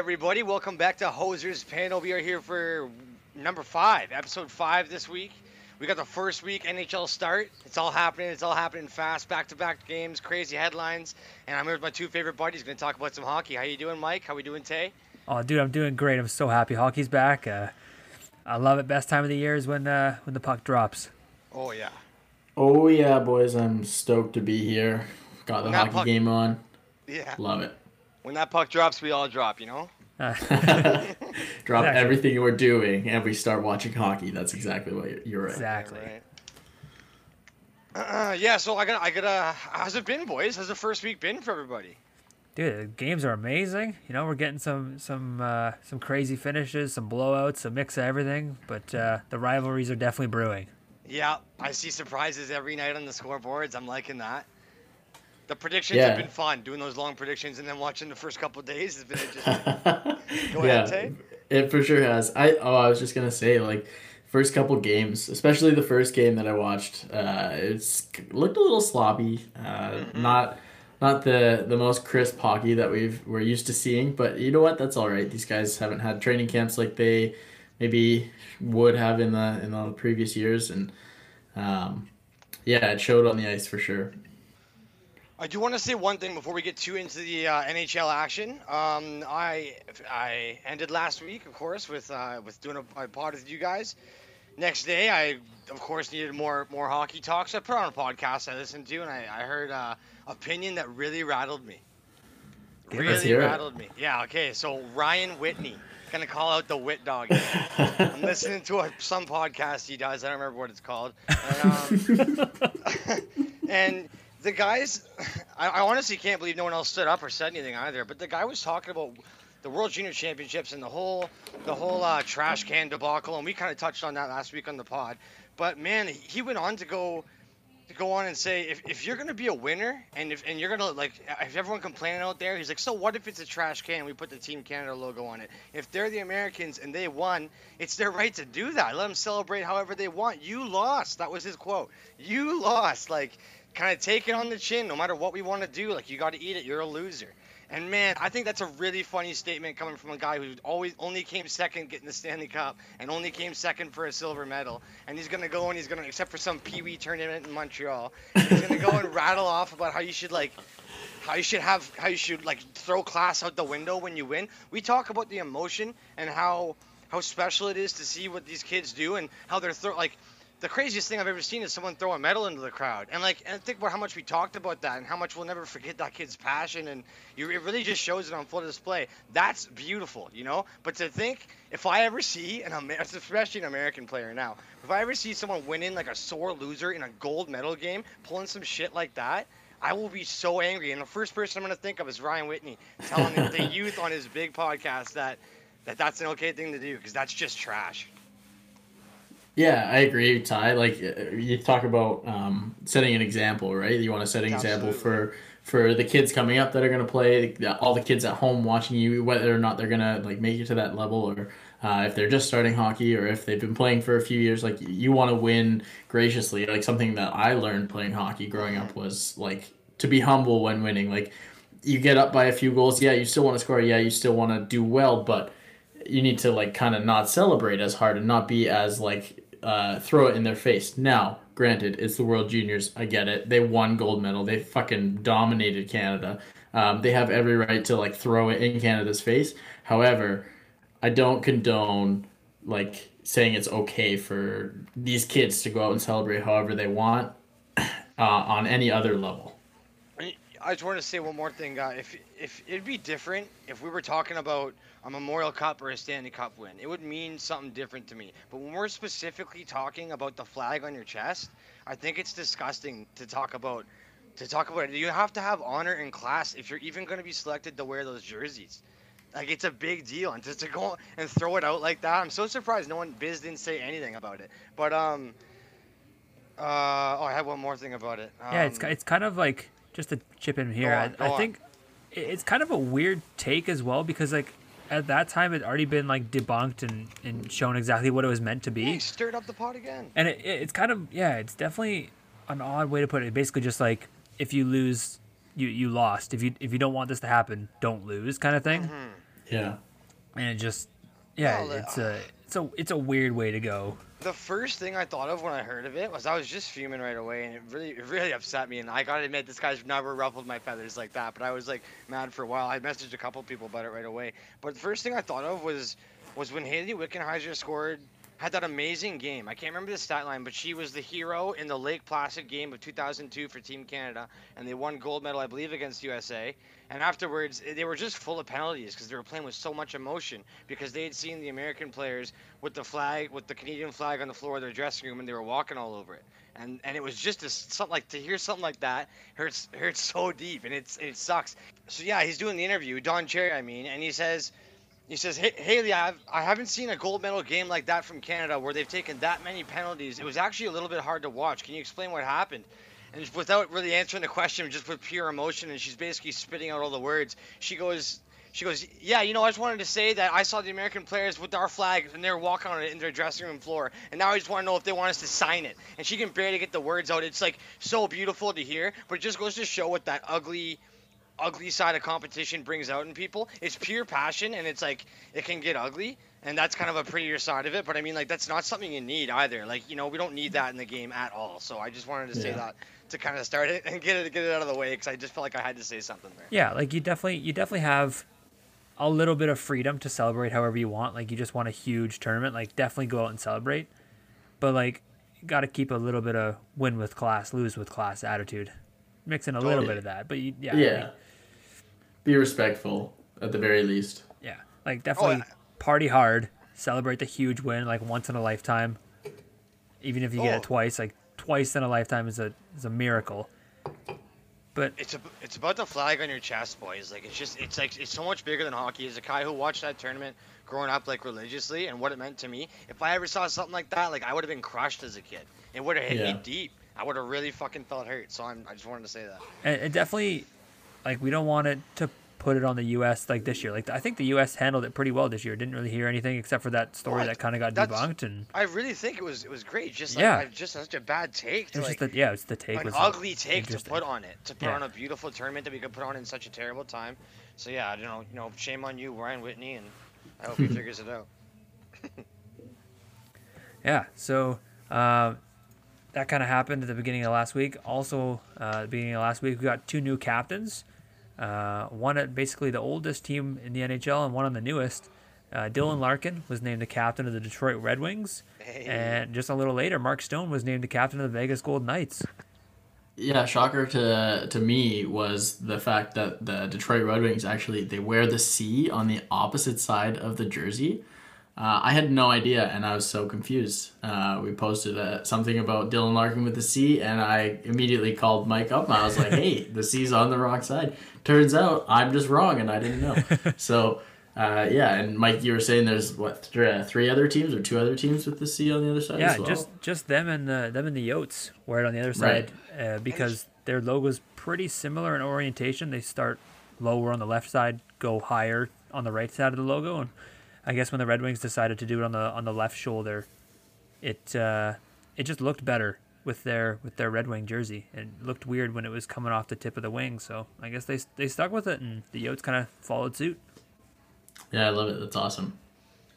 everybody. Welcome back to Hosers Panel. We are here for number five, episode five this week. We got the first week NHL start. It's all happening. It's all happening fast. Back-to-back games, crazy headlines, and I'm here with my two favorite buddies. Going to talk about some hockey. How you doing, Mike? How we doing, Tay? Oh, dude, I'm doing great. I'm so happy. Hockey's back. Uh, I love it. Best time of the year is when uh, when the puck drops. Oh yeah. Oh yeah, boys! I'm stoked to be here. Got the When that hockey puck- game on. Yeah. Love it. When that puck drops, we all drop. You know. Uh, Drop Exactly. everything we're doing and we start watching hockey. That's exactly what you're, you're right. exactly. Right. Uh, yeah. So I got. I got. to How's it been, boys? How's the first week been for everybody? Dude, the games are amazing. You know, we're getting some some uh, some crazy finishes, some blowouts, a mix of everything. But uh, the rivalries are definitely brewing. Yeah, I see surprises every night on the scoreboards. I'm liking that. The predictions Yeah. have been fun, doing those long predictions and then watching the first couple days has been interesting. Go yeah, ahead, it for sure has. I oh, I was just gonna say like first couple games, especially the first game that I watched. Uh, it's looked a little sloppy. Uh, Mm-hmm. Not not the the most crisp hockey that we've we're used to seeing. But you know what? That's all right. These guys haven't had training camps like they maybe would have in the in the previous years, and um, yeah, it showed on the ice for sure. I do want to say one thing before we get too into the uh, NHL action. Um, I I ended last week, of course, with uh, with doing a, a pod with you guys. Next day, I of course needed more more hockey talk, so I put on a podcast I listened to, and I, I heard uh, opinion that really rattled me. Give really it. rattled me. Yeah. Okay. So Ryan Whitney gonna call out the Whit Dog. I'm listening to a, some podcast he does. I don't remember what it's called. And, um, and the guys, I, I honestly can't believe no one else stood up or said anything either. But the guy was talking about the World Junior Championships and the whole, the whole uh, trash can debacle, and we kind of touched on that last week on the pod. But man, he went on to go. To go on and say, if, if you're gonna be a winner, and if and you're gonna like, if everyone complaining out there, he's like, so what if it's a trash can? We put the Team Canada logo on it. If they're the Americans and they won, it's their right to do that. Let them celebrate however they want. You lost. That was his quote. You lost. Like, kind of take it on the chin. No matter what we want to do, like you got to eat it. You're a loser. And man, I think that's a really funny statement coming from a guy who always only came second getting the Stanley Cup and only came second for a silver medal. And he's gonna go and he's gonna, except for some Pee Wee tournament in Montreal, he's gonna go and rattle off about how you should like how you should have how you should like throw class out the window when you win. We talk about the emotion and how how special it is to see what these kids do and how they're throw like the craziest thing I've ever seen is someone throw a medal into the crowd. And like and think about how much we talked about that and how much we'll never forget that kid's passion and you, it really just shows it on full display. That's beautiful, you know? But to think if I ever see an especially an American player now, if I ever see someone winning like a sore loser in a gold medal game, pulling some shit like that, I will be so angry. And the first person I'm going to think of is Ryan Whitney telling the- the youth on his big podcast that, that that's an okay thing to do because that's just trash. Yeah, I agree, Ty. Like uh, you talk about um, setting an example, right? You want to set an example for for the kids coming up that are going to play, all the kids at home watching you, whether or not they're going to like make it to that level, or uh, if they're just starting hockey, or if they've been playing for a few years. Like you want to win graciously. Like something that I learned playing hockey growing up was like to be humble when winning. Like you get up by a few goals, yeah, you still want to score, yeah, you still want to do well, but you need to like kind of not celebrate as hard and not be as like uh, throw it in their face. Now, granted, it's the World Juniors. I get it. They won gold medal. They fucking dominated Canada. Um, they have every right to like throw it in Canada's face. However, I don't condone like saying it's okay for these kids to go out and celebrate however they want uh, on any other level. I just want to say one more thing. Uh, if if it'd be different if we were talking about a Memorial Cup or a Stanley Cup win, it would mean something different to me. But when we're specifically talking about the flag on your chest, I think it's disgusting to talk about to talk about it. You have to have honor and class if you're even going to be selected to wear those jerseys. Like it's a big deal, and just to go and throw it out like that, I'm so surprised no one Biz didn't say anything about it. But um, uh, oh, I have one more thing about it. Yeah, it's Um, it's kind of like just to chip in here. on, I, I think it's kind of a weird take as well because like at that time it already been like debunked and, and shown exactly what it was meant to He be, stirred up the pot again. and it, it- it's kind of yeah, it's definitely an odd way to put it. Basically, just like if you lose, you you lost. If you if you don't want this to happen, don't lose, kind of thing. Mm-hmm. Yeah. and it just yeah, Well, uh, it's a it's a it's a weird way to go. The first thing I thought of when I heard of it was I was just fuming right away, and it really, really upset me. And I gotta admit, this guy's never ruffled my feathers like that. But I was like mad for a while. I messaged a couple people about it right away. But the first thing I thought of was was when Hayley Wickenheiser scored, had that amazing game. I can't remember the stat line, but she was the hero in the Lake Placid game of 2002 for Team Canada, and they won gold medal, I believe, against USA. And afterwards, eh, they were just full of penalties because they were playing with so much emotion because they had seen the American players with the flag, with the Canadian flag on the floor of their dressing room, and they were walking all over it. And and it was just a, something like to hear something like that hurts hurts so deep, and it's it sucks. So yeah, he's doing the interview, Don Cherry, I mean, and he says. He says, hey, Hayley, I've, I haven't seen a gold medal game like that from Canada where they've taken that many penalties. It was actually a little bit hard to watch. Can you explain what happened? And without really answering the question, just with pure emotion, and she's basically spitting out all the words. She goes, she goes, yeah, you know, I just wanted to say that I saw the American players with our flag and they were walking on it in their dressing room floor, and now I just want to know if they want us to sign it. And she can barely get the words out. It's like so beautiful to hear, but it just goes to show what that ugly ugly side of competition brings out in people. It's pure passion, and it's like it can get ugly, and that's kind of a prettier side of it. But I mean, like that's not something you need either. Like you know, we don't need that in the game at all. So I just wanted to say that to kind of start it and get it get it out of the way because I just felt like I had to say something there. Yeah, like you definitely you definitely have a little bit of freedom to celebrate however you want. Like you just want a huge tournament, like definitely go out and celebrate. But like got to keep a little bit of win with class, lose with class attitude. Mix in a little Totally. bit of that, but you, yeah, Yeah. mean, Be respectful at the very least. yeah, like definitely oh, yeah. party hard, celebrate the huge win, like once in a lifetime. Even if you get Oh. it twice, like twice in a lifetime is a is a miracle. But It's a, it's about the flag on your chest, boys. Like it's just it's like it's so much bigger than hockey. As a guy who watched that tournament growing up like religiously and what it meant to me, if I ever saw something like that, like I would have been crushed as a kid. It would have hit Yeah. me deep. I would have really fucking felt hurt. So I'm, I just wanted to say that. And it definitely, like, we don't want it to put it on the U.S. like this year. Like, I think the U.S. handled it pretty well this year. Didn't really hear anything except for that story that kind of got debunked, and I really think it was it was great. Just like, Yeah. Just such a bad take it was like just that yeah, it's the take an was ugly take to put on it to put Yeah. on a beautiful tournament that we could put on in such a terrible time. So yeah, I don't know. You know, shame on you, Ryan Whitney, and I hope he figures it out. Yeah, so uh, that kind of happened at the beginning of last week. Also, uh, the beginning of last week, we got two new captains. Uh, one at basically the oldest team in the NHL, and one on the newest. Uh, Dylan Larkin was named the captain of the Detroit Red Wings, Hey. and just a little later, Mark Stone was named the captain of the Vegas Golden Knights. Yeah, shocker to to me was the fact that the Detroit Red Wings actually they wear the C on the opposite side of the jersey. Uh, I had no idea, and I was so confused. Uh, we posted uh, something about Dylan Larkin with the C, and I immediately called Mike up, and I was like, "Hey, the C's on the wrong side." Turns out I'm just wrong, and I didn't know. so. Uh, yeah, and Mike, you were saying there's what th- uh, three other teams or two other teams with the C on the other side Yeah, as well. just just them and the them and the Yotes wear it on the other Right. side uh, because their logo's pretty similar in orientation. They start lower on the left side, go higher on the right side of the logo, and I guess when the Red Wings decided to do it on the on the left shoulder, it uh, it just looked better with their with their Red Wing jersey. It looked weird when it was coming off the tip of the wing, so I guess they they stuck with it, and the Yotes kind of followed suit. yeah, I love it. That's awesome.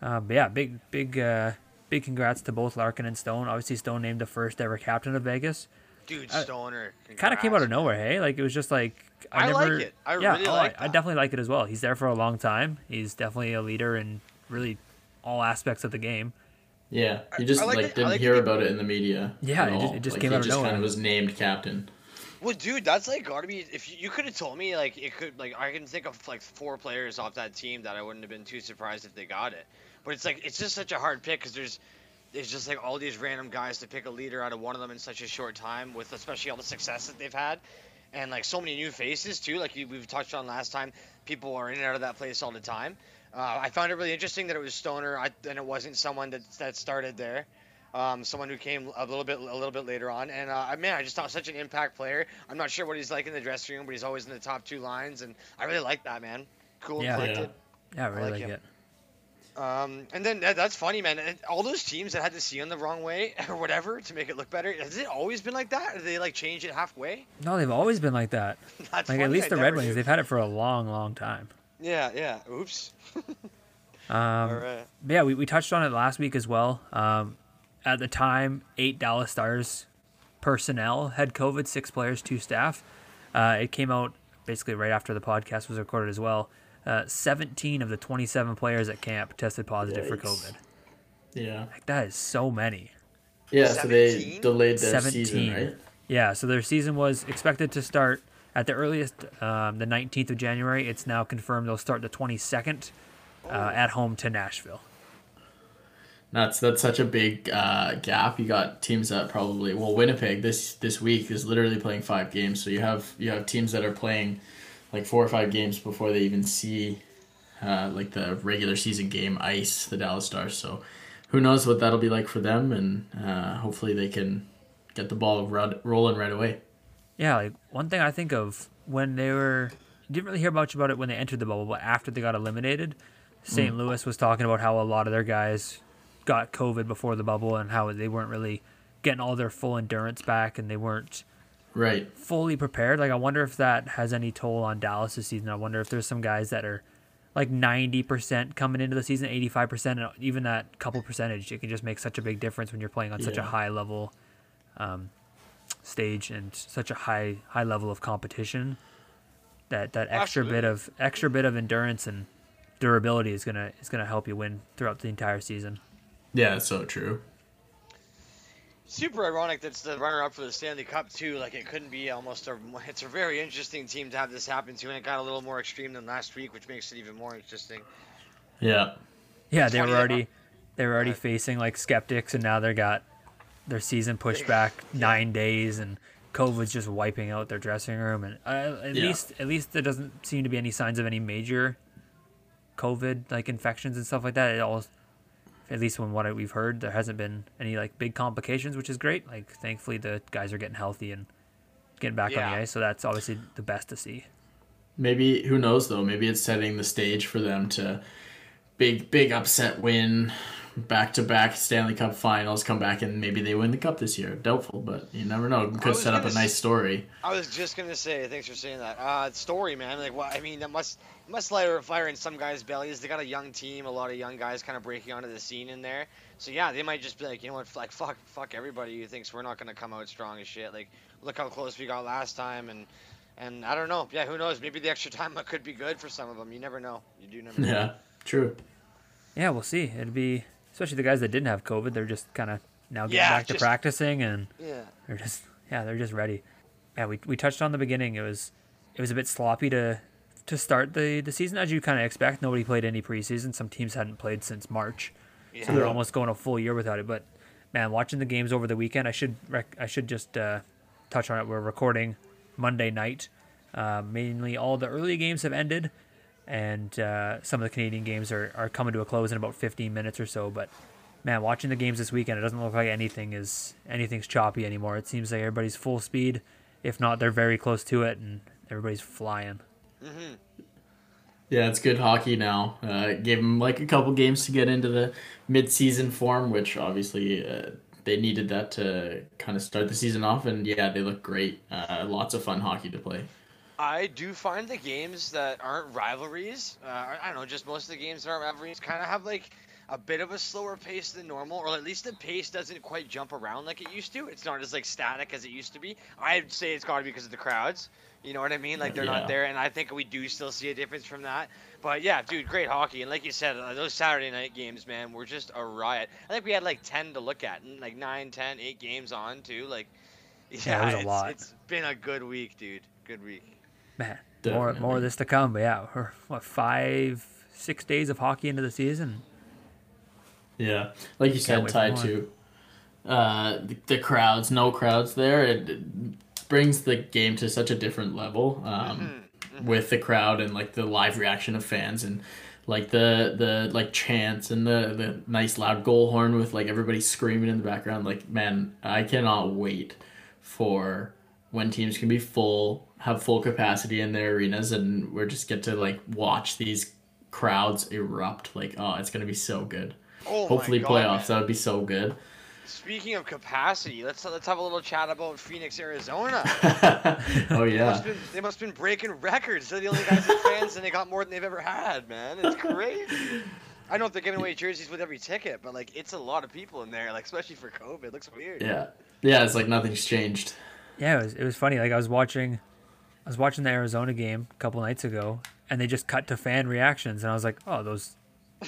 Uh, but yeah, big big uh, big congrats to both Larkin and Stone. Obviously, Stone named the first ever captain of Vegas. Dude, Uh, Stoner. Kind of came out of nowhere, hey? Like it was just like I, I like never. it. I yeah, really oh, like I, I definitely like it as well. He's there for a long time. He's definitely a leader in really all aspects of the game. Yeah, you just I like like, it- didn't like hear it. about it in the media. Yeah, it just- all. it just Like, came he out of just kind of was named captain. Well, dude, that's like gotta be. If you, you could have told me, like, it could, like, I can think of like four players off that team that I wouldn't have been too surprised if they got it. But it's like it's just such a hard pick because there's, there's just like all these random guys to pick a leader out of one of them in such a short time, with especially all the success that they've had, and like so many new faces too. Like we've touched on last time, people are in and out of that place all the time. Uh, I found it really interesting that it was Stoner, I, and it wasn't someone that that started there um, someone who came a little bit a little bit later on. And uh, man, I just thought such an impact player. I'm not sure what he's like in the dressing room, but he's always in the top two lines, and I really like that man. Cool and Yeah. collected. Yeah, I really like like, him. it. Um, and then that, that's funny, man. All those teams that had to see on the wrong way or whatever to make it look better, has it always been like that? Or did they like change it halfway? No, they've always been like that. that's Like funny, at least I the Red Wings, knew. they've had it for a long, long time. Yeah, yeah. Oops. Um, All right. yeah, we, we touched on it last week as well. Um, at the time, eight Dallas Stars personnel had COVID, six players, two staff. Uh, it came out basically right after the podcast was recorded as well. Uh, 17 of the 27 players at camp tested positive for COVID. Yeah. Like, that is so many. Yeah, so they delayed their 17. season, right? Yeah, so their season was expected to start at the earliest, um, the 19th of January. It's now confirmed they'll start the 22nd uh, at home to Nashville. That's that's such a big uh, gap. You got teams that probably well Winnipeg this this week is literally playing five games. So you have you have teams that are playing like four or five games before they even see uh, like the regular season game ice the Dallas Stars. So who knows what that'll be like for them, and uh, hopefully they can get the ball rolling right away. Yeah, like one thing I think of when they were you didn't really hear much about it when they entered the bubble, but after they got eliminated, St. Louis was talking about how a lot of their guys got COVID before the bubble and how they weren't really getting all their full endurance back and they weren't Right. fully prepared. Like I wonder if that has any toll on Dallas this season. I wonder if there's some guys that are like 90% coming into the season, 85%, and even that couple percentage, it can just make such a big difference when you're playing on such a high level um, stage and such a high high level of competition. That that extra bit of extra bit of endurance and durability is gonna is gonna help you win throughout the entire season. Yeah, it's so true. Super ironic that's the runner-up for the Stanley Cup too. Like it couldn't be almost a. It's a very interesting team to have this happen to, and it got a little more extreme than last week, which makes it even more interesting. Yeah. Yeah, they were already they were already facing like skeptics, and now they got their season pushed back nine days, and COVID's just wiping out their dressing room. And uh, at Yeah. least at least there doesn't seem to be any signs of any major COVID like infections and stuff like that. It all, at least from what we've heard, there hasn't been any like big complications, which is great. Like thankfully the guys are getting healthy and getting back on the ice, so that's obviously the best to see. Maybe who knows though? Maybe it's setting the stage for them to big big upset win, back to back Stanley Cup Finals, come back and maybe they win the cup this year. Doubtful, but you never know. Could set up a nice s- story. I was just gonna say, thanks for saying that. Uh, story, man. Like, what? I mean, that must must light a fire in some guys' bellies. They got a young team, a lot of young guys kind of breaking onto the scene in there. So yeah, they might just be like, you know what? Like, fuck, fuck everybody who thinks we're not gonna come out strong as shit. Like, look how close we got last time, and and I don't know. Yeah, who knows? Maybe the extra time could be good for some of them. You never know. You do never know. Yeah, true. Yeah, we'll see. It'd be especially the guys that didn't have COVID. They're just kind of now getting Yeah, back to practicing and Yeah. they're just yeah they're just ready. Yeah, we, we touched on the beginning. It was it was a bit sloppy to to start the the season as you kind of expect. Nobody played any preseason. Some teams hadn't played since March, Yeah. so they're almost going a full year without it. But man, watching the games over the weekend, I should rec- I should just uh, touch on it. We're recording Monday night. Uh, mainly, all the early games have ended, and uh, some of the Canadian games are, are coming to a close in about 15 minutes or so. But man, watching the games this weekend, it doesn't look like anything is anything's choppy anymore. It seems like everybody's full speed. If not, they're very close to it, and everybody's flying. Mm-hmm. Yeah, it's good hockey now. Uh, gave them like a couple games to get into the mid-season form, which obviously uh, they needed that to kind of start the season off. And yeah, they look great. Uh, lots of fun hockey to play. I do find the games that aren't rivalries, uh, I don't know, just most of the games that aren't rivalries kind of have like a bit of a slower pace than normal, or at least the pace doesn't quite jump around like it used to. It's not as like static as it used to be. I'd say it's got to be because of the crowds. You know what I mean? Like they're Yeah. not there, and I think we do still see a difference from that. But yeah, dude, great hockey, and like you said, uh, those Saturday night games, man, were just a riot. I think we had like ten to look at, and like nine, ten, eight games on too. Like, yeah, Yeah, it was a lot. it's been a good week, dude. Good week. Man, more more of this to come. But yeah, we're what five six days of hockey into the season. Yeah, like you Can't said, wait for tied to uh, the, the crowds, no crowds there. It, it brings the game to such a different level um, with the crowd and like the live reaction of fans and like the the like chants and the the nice loud goal horn with like everybody screaming in the background. Like man, I cannot wait for when teams can be full, have full capacity in their arenas, and we just get to like watch these crowds erupt. Like oh, it's gonna be so good. Oh Hopefully my God, playoffs. man. That would be so good. Speaking of capacity, let's let's have a little chat about Phoenix, Arizona. oh They yeah. must, been, they must have been breaking records. They're the only guys with fans, and they got more than they've ever had, man. It's crazy. I know they're giving away jerseys with every ticket, but like it's a lot of people in there, like especially for COVID. It looks weird. Yeah, yeah. It's like nothing's changed. Yeah, it was, it was funny. Like I was watching, I was watching the Arizona game a couple nights ago, and they just cut to fan reactions, and I was like, oh, those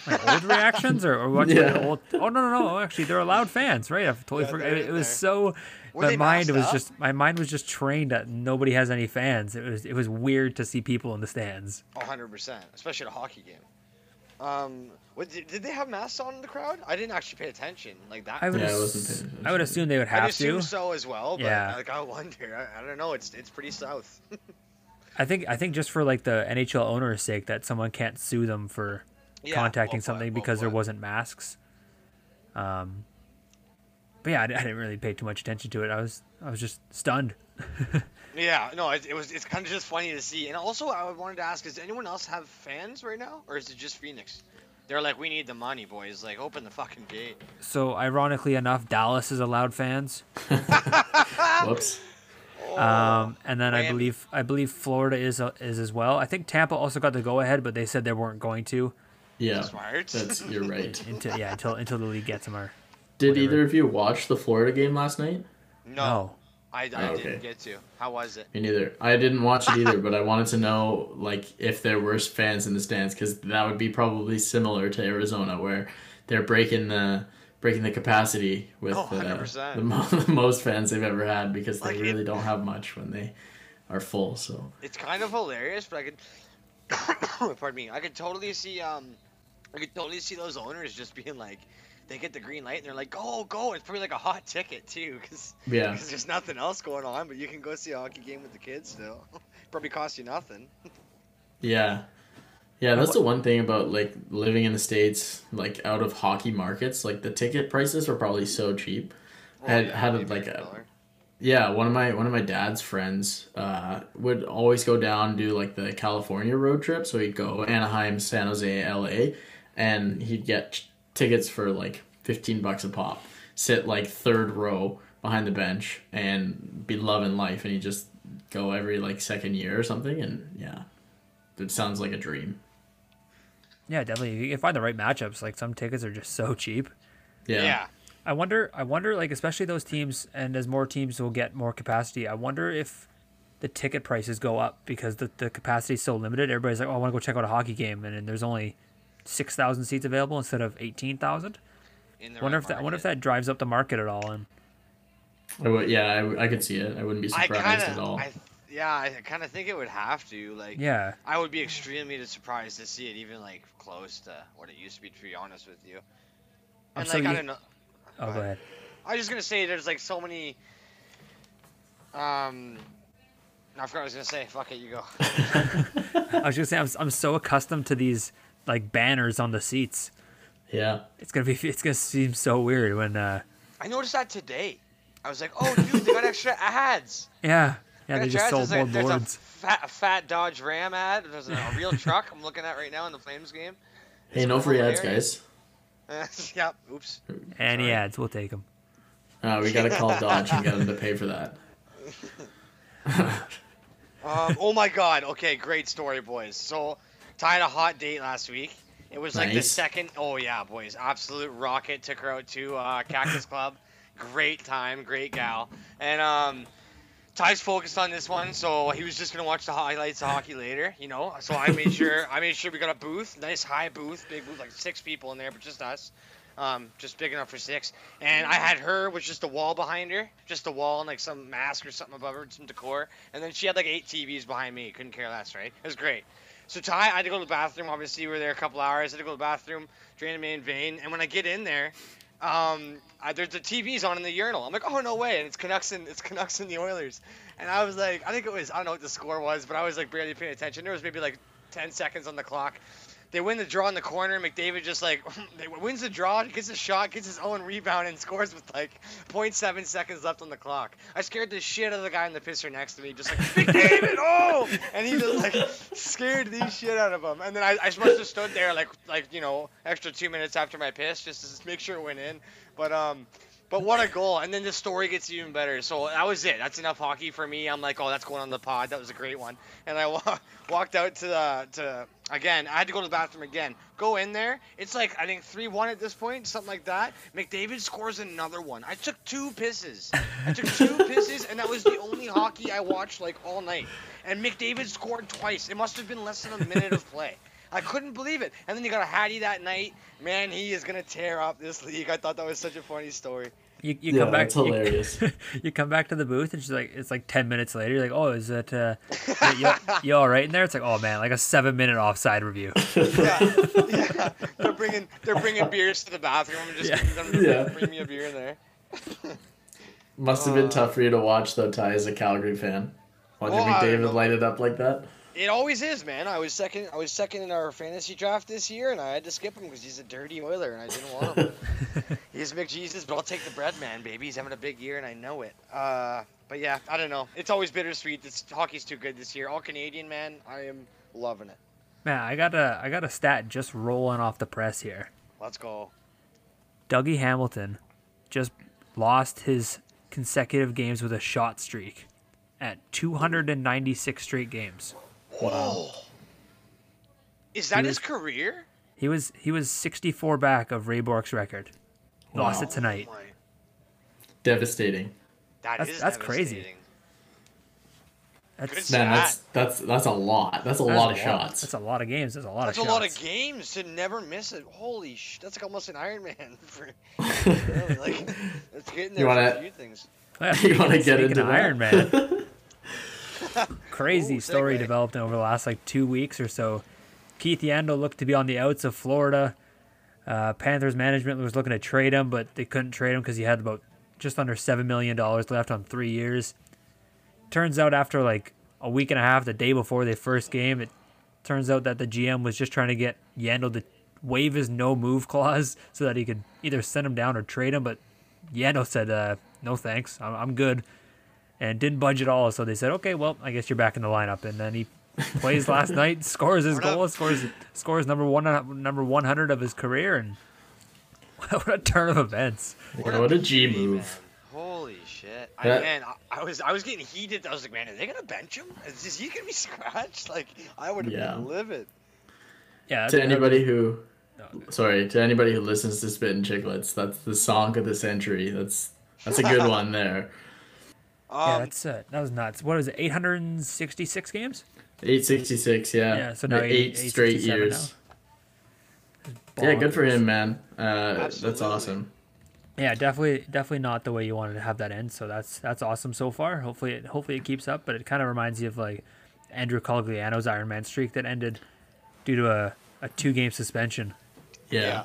like old reactions or, or watching Yeah. old? Oh no no no! Actually, they're allowed fans, right? I've totally Yeah, forgot. It, it was so. Were my mind masked was up? just my mind was just trained that nobody has any fans. It was it was weird to see people in the stands. hundred percent, especially at a hockey game. Um, what, did, did they have masks on in the crowd? I didn't actually pay attention like that. I would Yeah, I ass- wasn't attention. I would assume they would I'd have assume to. so as well, but Yeah. like I wonder. I, I don't know. It's it's pretty south. I think I think just for like the NHL owner's sake that someone can't sue them for Yeah, contacting well something well because there put. wasn't masks. Um, but yeah, I, I didn't really pay too much attention to it. I was I was just stunned. Yeah, no, it, it was. It's kind of just funny to see. And also, I wanted to ask: Does anyone else have fans right now, or is it just Phoenix? They're like, we need the money, boys. Like, open the fucking gate. So ironically enough, Dallas is allowed fans, Whoops. Oh, um, and then I believe I believe Florida is uh, is as well. I think Tampa also got the go ahead, but they said they weren't going to Yeah, Smart. that's you're right. until yeah until until the league gets them. Or Did Whatever. either of you watch the Florida game last night? no, no, I, I Oh, okay. didn't get to. How was it? Me neither. I didn't watch it either, but I wanted to know like if there were fans in the stands because that would be probably similar to Arizona where they're breaking the breaking the capacity with Oh, uh, the, mo- the most fans they've ever had because they Like, it- really don't have much when they are full. So It's kind of hilarious, but I could. pardon me. I could totally see. Um, I could totally see those owners just being like, they get the green light and they're like, go, go. It's probably like a hot ticket too, because yeah, there's nothing else going on, but you can go see a hockey game with the kids still. probably cost you nothing. yeah, yeah. That's the one thing about like living in the states, like out of hockey markets. Like the ticket prices are probably so cheap. I had it maybe like a dollar. Yeah, one of my one of my dad's friends uh, would always go down and do like the California road trip. So he'd go Anaheim, San Jose, L.A., and he'd get tickets for like fifteen bucks a pop. Sit like third row behind the bench and be loving life. And he'd just go every like second year or something. And yeah, it sounds like a dream. yeah, definitely. You can find the right matchups. Like some tickets are just so cheap. Yeah, yeah. I wonder. I wonder, like especially those teams, and as more teams will get more capacity, I wonder if the ticket prices go up because the the capacity is so limited. Everybody's like, "Oh, I want to go check out a hockey game," and, then there's only six thousand seats available instead of eighteen thousand. Wonder right if that. I wonder if that drives up the market at all. And I would, yeah, I could see it. I wouldn't be I surprised kind at all. of, I, yeah, I kind of think it would have to. Like, yeah, I would be extremely surprised to see it even like close to what it used to be. To be honest with you, I'm and so like I u- don't know. oh, go ahead. I was just gonna say there's like so many. Um, I forgot what I was gonna say. Fuck it, you go. I was gonna say I'm, I'm so accustomed to these like banners on the seats. yeah, It's gonna be. It's gonna seem so weird when. uh I noticed that today. I was like, oh, dude, they got extra ads. Yeah, yeah. They just sold There's, more like, there's a boards. fat, a fat Dodge Ram ad. There's a, a real truck I'm looking at right now in the Flames game. hey, no free ads, guys. yeah. Oops. Any sorry. ads, we'll take them. Uh, we gotta call Dodge and get them to pay for that. Um, oh my God. Okay, great story, boys. So, Ty had a hot date last week. It was like the second. Oh yeah, boys, absolute rocket. Took her out to uh, Cactus Club. Great time, great gal. And um, Ty's focused on this one, so he was just gonna watch the highlights of hockey later. You know, so I made sure I made sure we got a booth, nice high booth, big booth, like six people in there, but just us. Um, just big enough for six. And I had her with just a wall behind her, just a wall and like some mask or something above her, some decor. And then she had like eight TVs behind me. Couldn't care less, right? It was great. So Ty, I had to go to the bathroom. Obviously, we were there a couple hours. I had to go to the bathroom, drain the main vein. And when I get in there, um, I, there's the TVs on in the urinal. I'm like, oh no way! And it's Canucks and it's Canucks and the Oilers. And I was like, I think it was I don't know what the score was, but I was like barely paying attention. There was maybe like 10 seconds on the clock. They win the draw in the corner. McDavid just like wins the draw, gets a shot, gets his own rebound, and scores with like 0.7 seconds left on the clock. I scared the shit out of the guy in the pisser next to me, just like McDavid, oh! And he just like scared the shit out of him. And then I, I must have stood there like like you know extra two minutes after my piss just to make sure it went in. But um, But what a goal! And then the story gets even better. So that was it. That's enough hockey for me. I'm like, oh, that's going on the pod. That was a great one. And I wa- walked out to the to again. I had to go to the bathroom again. Go in there. It's like I think three one at this point, something like that. McDavid scores another one. I took two pisses. I took two pisses, and that was the only hockey I watched like all night. And McDavid scored twice. It must have been less than a minute of play. I couldn't believe it. And then you got a Hattie that night. Man, he is gonna tear up this league. I thought that was such a funny story. You, you Yeah, come back. that's you- hilarious. You, come back to the booth and she's like, it's like ten minutes later. You're like, oh, is it? Uh, you, you all right in there? It's like, oh man, like a seven minute offside review. Yeah, yeah. They're bringing they're bringing beers to the bathroom. I'm just Yeah. them to Yeah. bring me a beer in there. Must have Uh, been tough for you to watch though, Ty, as a Calgary fan. Watching Well, I don't McDavid know. light it up like that. It always is, man. I was second. I was second in our fantasy draft this year, and I had to skip him because he's a dirty Oiler, and I didn't want him. he's McJesus, but I'll take the bread man, baby. He's having a big year, and I know it. Uh, but yeah, I don't know. It's always bittersweet. This hockey's too good this year. All Canadian, man. I am loving it. Man, I got a I got a stat just rolling off the press here. Let's go. Dougie Hamilton just lost his consecutive games with a shot streak at 296 straight games. Wow. Is that He his career? He was he was 64 back of Ray Bourque's record. Lost it tonight. Oh Devastating. That That's- is that's crazy. That's Man, that's that's that's a lot. That's a that's lot of a shots. That's a lot of games. That's a lot That's a of lot of games to never miss it. Holy sh! That's like almost an Iron Man for really, like. It's getting there You wanna- for a few things. You want to get into? Iron Man? Crazy Ooh, story developed over the last like two weeks or so. Keith Yandle looked to be on the outs of Florida. Uh, Panthers management was looking to trade him, but they couldn't trade him because he had about just under seven million dollars left on three years. Turns out after like a week and a half, the day before the first game, it turns out that the GM was just trying to get Yandle to waive his no move clause so that he could either send him down or trade him. But Yandle said, uh, "No thanks, I'm, I'm good," and didn't budge at all. So they said, "Okay, well, I guess you're back in the lineup." And then he plays last night, scores his What up? goal, scores scores number one number 100 of his career, and what a turn of events! Yeah, what a G move. man. Holy shit! I, That- man, I, I was I was getting heated. I was like, man, are they gonna bench him? Is, is he gonna be scratched? Like, I would have Yeah. been livid. Yeah, To that- anybody who, oh, No, sorry, to anybody who listens to Spit and Chicklets, that's the song of the century. That's that's a good one there. Yeah, Um, that's uh, that was nuts. What was it? 866 games? Eight sixty six, yeah. Yeah, so now Like eight- eight straight years. now. Yeah, good for him, man. Uh, that's awesome. Yeah, definitely, definitely not the way you wanted to have that end. So that's that's awesome so far. Hopefully, it hopefully it keeps up. But it kind of reminds you of like Andrew Cogliano's Iron Man streak that ended due to a, a two game suspension. Yeah.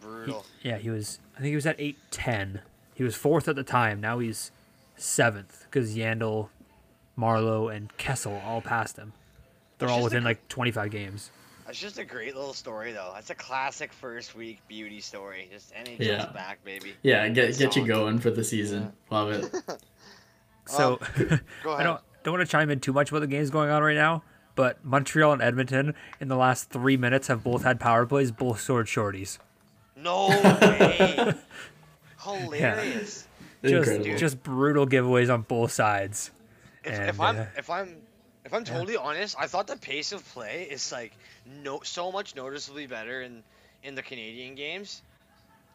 brutal. Yeah, he was. I think he was at eight ten. He was fourth at the time. Now he's seventh because Yandle, Marleau, and Kessel all passed him. They're It's all within a- like twenty five games. That's just a great little story, though. That's a classic first week beauty story. Just NHL's Yeah. back, baby. Yeah, get get you going for the season. Love it. So Go I don't don't want to chime in too much about the games going on right now, but Montreal and Edmonton in the last three minutes have both had power plays, both scored shorties. No way. Hilarious. Just Incredible. just brutal giveaways on both sides. If, And, if I'm uh, if I'm if I'm totally honest, I thought the pace of play is like no so much noticeably better in in the Canadian games.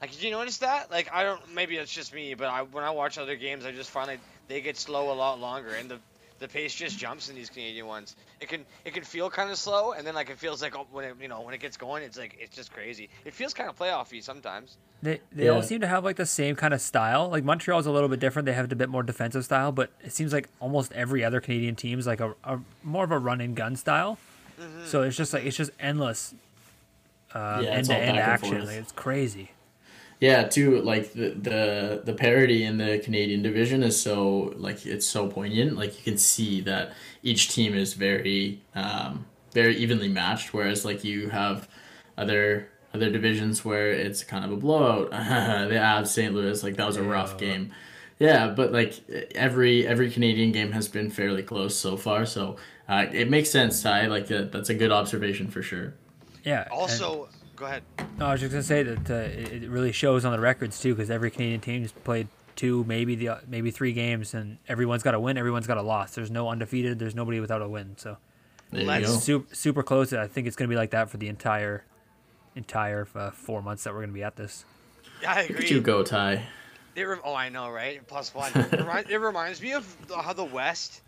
Like, did you notice that? Like, I don't. Maybe it's just me, but I when I watch other games, I just find like they get slow a lot longer, and the the pace just jumps in these Canadian ones. It can it can feel kind of slow, and then like it feels like oh, when it you know when it gets going, it's like it's just crazy. It feels kind of playoffy sometimes. They they all seem to have like the same kind of style. Like Montreal's a little bit different. They have a bit more defensive style, but it seems like almost every other Canadian team is like a, a more of a run and gun style. Mm-hmm. So it's just like it's just endless uh, Yeah, end to end action. Like, it's crazy. Yeah, too. Like the, the the parity in the Canadian division is so like it's so poignant. Like you can see that each team is very um, very evenly matched. Whereas like you have other other divisions where it's kind of a blowout. the Avs, St. Louis, like that was a rough game. Yeah, but like every every Canadian game has been fairly close so far. So uh, it makes sense, Ty. Like that, that's a good observation for sure. Yeah. and- Also, Go ahead. No, I was just gonna say that uh, it it really shows on the records too, because every Canadian team team's played two, maybe the maybe three games, and everyone's got a win, everyone's got a loss. There's no undefeated. There's nobody without a win. So There Let's super super close. I think it's gonna be like that for the entire entire uh, four months that we're gonna be at this. Yeah, I agree. at you go, Ty. It rem- oh, I know, right? Plus one. It, remi- it reminds me of how the West.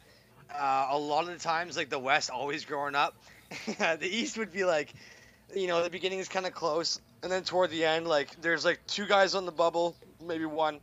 Uh, a lot of the times, like the West, always growing up, the East would be like, you know, the beginning is kind of close, and then toward the end, like there's like two guys on the bubble, maybe one,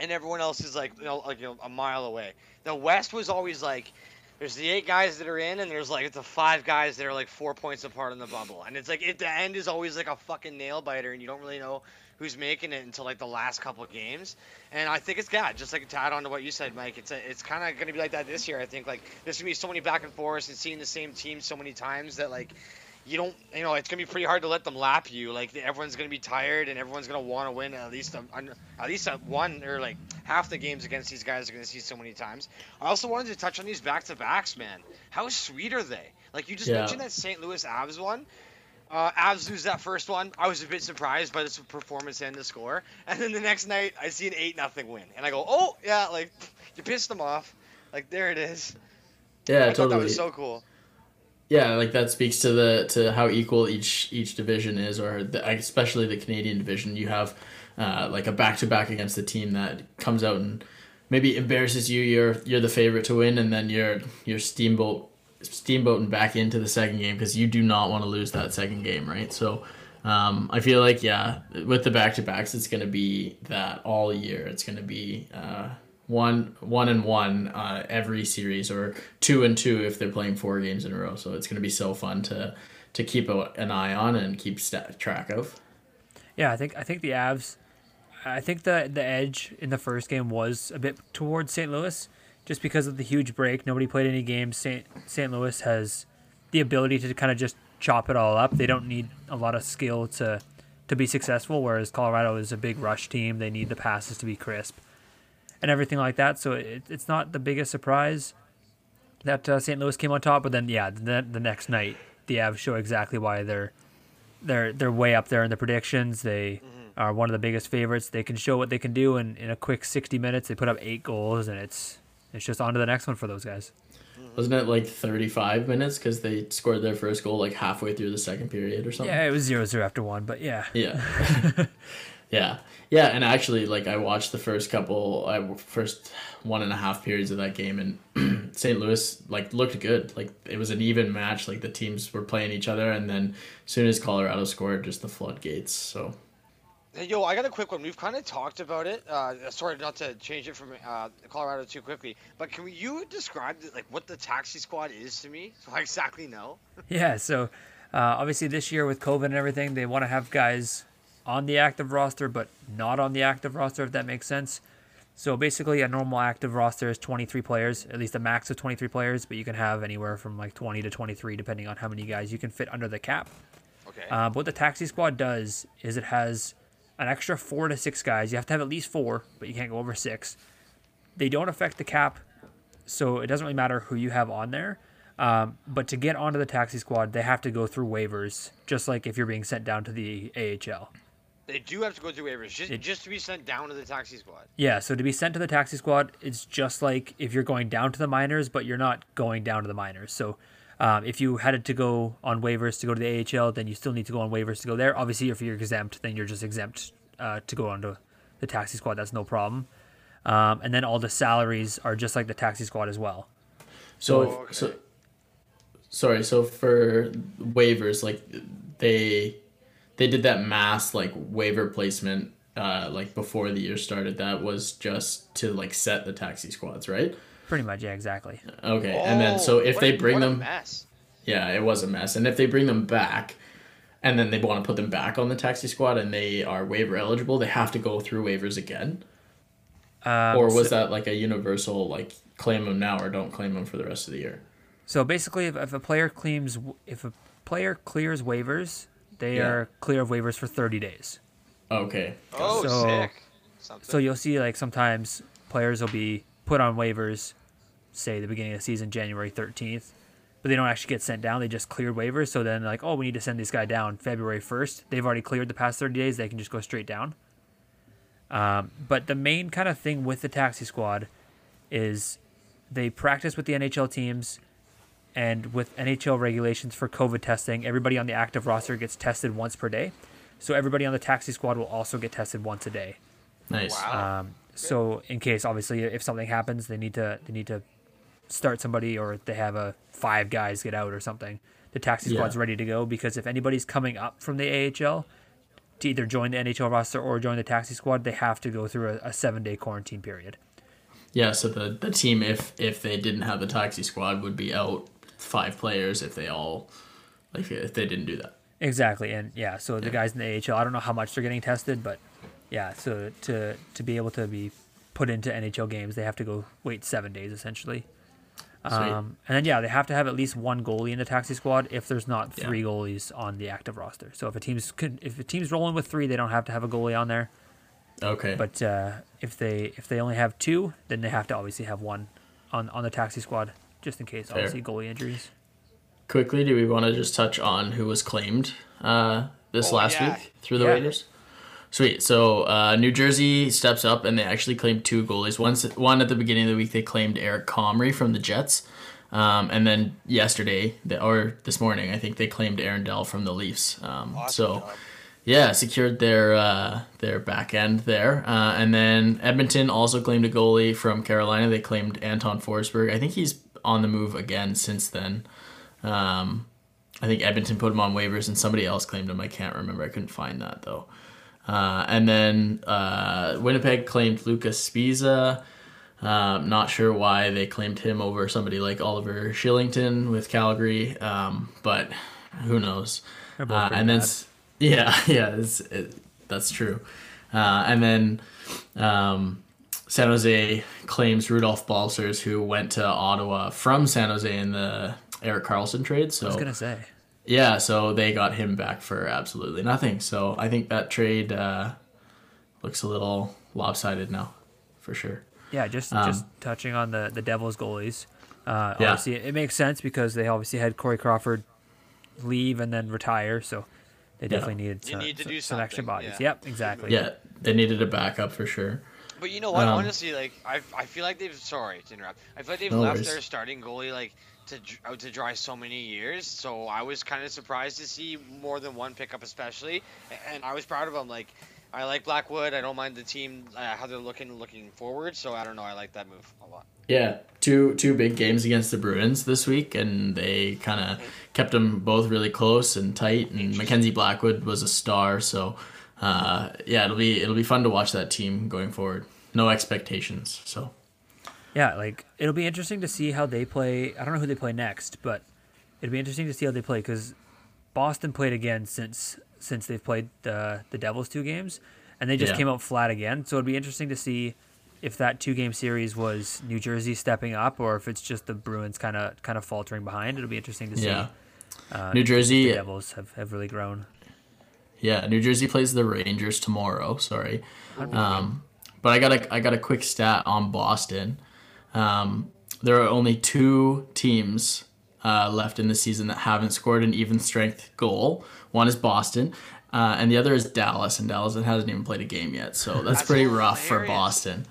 and everyone else is like, you know, like you know, a mile away. The West was always like. There's the eight guys that are in, and there's like the five guys that are like four points apart in the bubble, and it's like at the end is always like a fucking nail biter, and you don't really know who's making it until like the last couple of games. And I think it's yeah, just like to add on to what you said, Mike. It's a, it's kind of gonna be like that this year. I think like there's gonna be so many back and forths and seeing the same team so many times that like you don't you know it's gonna be pretty hard to let them lap you. Like everyone's gonna be tired and everyone's gonna want to win at least a, at least a one or like half the games against these guys are gonna see so many times. I also wanted to touch on these back to backs, man. How sweet are they? Like you just Yeah. mentioned that St. Louis Avs one. Uh, Avs lose that first one. I was a bit surprised by this performance and the score. And then the next night, I see an eight nothing win, and I go, "Oh yeah, like you pissed them off." Like there it is. Yeah, I thought that was so cool. Yeah, like that speaks to the to how equal each each division is, or the, especially the Canadian division. You have uh, like a back to back against the team that comes out and maybe embarrasses you. You're you're the favorite to win, and then you're you're steamboat steamboating back into the second game because you do not want to lose that second game, right? So. Um, I feel like yeah, with the back to backs, it's gonna be that all year. It's gonna be uh, one one and one uh, every series, or two and two if they're playing four games in a row. So it's gonna be so fun to to keep a, an eye on and keep sta track of. Yeah, I think I think the Avs. I think the the edge in the first game was a bit towards St. Louis, just because of the huge break. Nobody played any games. St. St. Louis has the ability to kind of just chop it all up. They don't need a lot of skill to to be successful. Whereas Colorado is a big rush team. They need the passes to be crisp and everything like that. So it, it's not the biggest surprise that uh, St. Louis came on top. But then yeah, the, the next night the Avs show exactly why they're they're they're way up there in the predictions. They are one of the biggest favorites. They can show what they can do, and in a quick sixty minutes, they put up eight goals, and it's it's just on to the next one for those guys. Wasn't it like thirty five minutes because they scored their first goal like halfway through the second period or something? Yeah, it was zero zero after one, but yeah, Yeah. yeah. Yeah, and actually, like I watched the first couple, I first one and a half periods of that game, and St. Louis like looked good. Like it was an even match. Like the teams were playing each other, and then as soon as Colorado scored, just the floodgates. So Hey, yo, I got a quick one. We've kind of talked about it. Uh, sorry, not to change it from uh, Colorado too quickly, but can you describe like what the taxi squad is to me, so I exactly know? yeah. So uh, obviously this year with COVID and everything, they want to have guys on the active roster, but not on the active roster, if that makes sense. So basically, a normal active roster is 23 players, at least a max of 23 players, but you can have anywhere from like 20 to 23, depending on how many guys you can fit under the cap. Okay. Uh, but what the taxi squad does is it has an extra four to six guys. You have to have at least four, but you can't go over six. They don't affect the cap, so it doesn't really matter who you have on there. Um, but to get onto the taxi squad, they have to go through waivers, just like if you're being sent down to the AHL. They do have to go through waivers just, it- just to be sent down to the taxi squad. Yeah, so to be sent to the taxi squad, it's just like if you're going down to the minors, but you're not going down to the minors. So um, if you had to go on waivers to go to the AHL, then you still need to go on waivers to go there. Obviously, if you're exempt, then you're just exempt uh, to go onto the taxi squad. That's no problem. Um, and then all the salaries are just like the taxi squad as well. So, Oh, okay. so sorry. So for waivers, like they they did that mass like waiver placement uh, like before the year started. That was just to like set the taxi squads, right? Pretty much, yeah, exactly. Okay, and then so if they bring a them, mess. yeah, it was a mess. And if they bring them back, and then they want to put them back on the taxi squad, and they are waiver eligible, they have to go through waivers again. Um, or was so, that like a universal like claim them now or don't claim them for the rest of the year? so basically, if, if a player claims, if a player clears waivers, they Yeah. are clear of waivers for 30 days. Okay. Oh, So- sick. Something. So you'll see like sometimes players will be put on waivers, say the beginning of the season, January 13th, but they don't actually get sent down. They just cleared waivers. So then like, oh, we need to send this guy down February first. They've already cleared the past thirty days. They can just go straight down. Um, but the main kind of thing with the taxi squad is they practice with the NHL teams and with NHL regulations for COVID testing, everybody on the active roster gets tested once per day. So everybody on the taxi squad will also get tested once a day. Nice. Wow. Um, so in case obviously if something happens, they need to they need to start somebody or they have a five guys get out or something. The taxi Yeah. squad's ready to go because if anybody's coming up from the AHL to either join the NHL roster or join the taxi squad, they have to go through a, a seven day quarantine period. Yeah, so the, the team, if if they didn't have the taxi squad, would be out five players if they all, like if they didn't do that. Exactly, and yeah, so the Yeah. guys in the AHL, I don't know how much they're getting tested, but yeah, so to to be able to be put into NHL games, they have to go wait seven days essentially. Um, and then yeah, they have to have at least one goalie in the taxi squad if there's not Yeah. three goalies on the active roster. So if a team's if a team's rolling with three, they don't have to have a goalie on there. Okay. But uh, if they if they only have two, then they have to obviously have one on on the taxi squad just in case Fair. obviously goalie injuries. quickly, do we want to just touch on who was claimed uh, this Oh, last yeah. week through the Yeah. waivers? Sweet. So uh, New Jersey steps up and they actually claimed two goalies. Once one at the beginning of the week they claimed Eric Comrie from the Jets, um, and then yesterday or this morning I think they claimed Aaron Dell from the Leafs. Um, Awesome so. job. Yeah, secured their uh, their back end there, uh, and then Edmonton also claimed a goalie from Carolina. They claimed Anton Forsberg. I think he's on the move again since then. Um, I think Edmonton put him on waivers, and somebody else claimed him. I can't remember. I couldn't find that though. Uh, and then uh, Winnipeg claimed Luca Sbisa. Um, not sure why they claimed him over somebody like Oliver Kylington with Calgary, um, but who knows? Uh, and then, bad. s- yeah, yeah, it's, it, that's true. Uh, and then um, San Jose claims Rudolfs Balcers, who went to Ottawa from San Jose in the Erik Karlsson trade. So I was gonna say. yeah, so they got him back for absolutely nothing. So I think that trade uh, looks a little lopsided now, for sure. Yeah, just Um, just touching on the the Devils goalies. Uh, Yeah. Obviously, it makes sense because they obviously had Corey Crawford leave and then retire, so they definitely needed You some, need to some, do some extra bodies. yeah. Yep, exactly. Yeah, they needed a backup for sure. But you know what? Um, Honestly, like I, I feel like they've. Sorry to interrupt. I feel like they've No left worries. their starting goalie like to out to dry so many years. So I was kind of surprised to see more than one pickup, especially. And I was proud of them. Like I like Blackwood. I don't mind the team uh, how they're looking looking forward. So I don't know. I like that move a lot. Yeah, two two big games against the Bruins this week, and they kind of kept them both really close and tight. And Mackenzie Blackwood was a star, so uh, yeah, it'll be it'll be fun to watch that team going forward. No expectations, so Yeah, like it'll be interesting to see how they play. I don't know who they play next, but it'll be interesting to see how they play because Boston played again since since they've played the the Devils two games, and they just Yeah. came out flat again. So it'd be interesting to see if that two game series was New Jersey stepping up or if it's just the Bruins kind of kind of faltering behind. It'll be interesting to see. yeah. Uh, New Jersey- the Devils have, have really grown. Yeah, New Jersey plays the Rangers tomorrow. Sorry, um, but I got a I got a quick stat on Boston. Um, there are only two teams uh, left in the season that haven't scored an even strength goal. One is Boston, uh, and the other is Dallas. And Dallas hasn't even played a game yet, so that's, That's pretty rough for. Boston.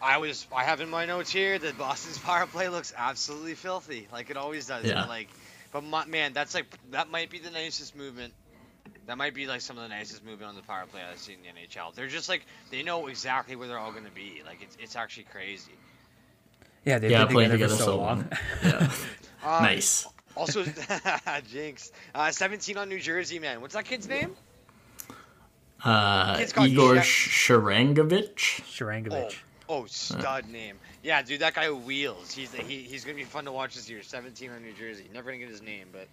I was I have in my notes here that Boston's power play looks absolutely filthy, like it always does. Yeah. But like, but my, man, that's like that might be the nicest movement. That might be like some of the nicest movement on the power play I've seen in the NHL. They're just like they know exactly where they're all gonna be. Like it's it's actually crazy. Yeah, they've Yeah, been playing together, together for so so long. long. Yeah, Um, nice. Also, Jinx, uh, 17 on New Jersey, man. What's that kid's name? Uh, Kid's Igor Sh- Sharangovich. Sharangovich. Oh, stud name. Yeah, dude, that guy wheels. He's he, he's gonna be fun to watch this year. 17 on New Jersey. Never gonna get his name, but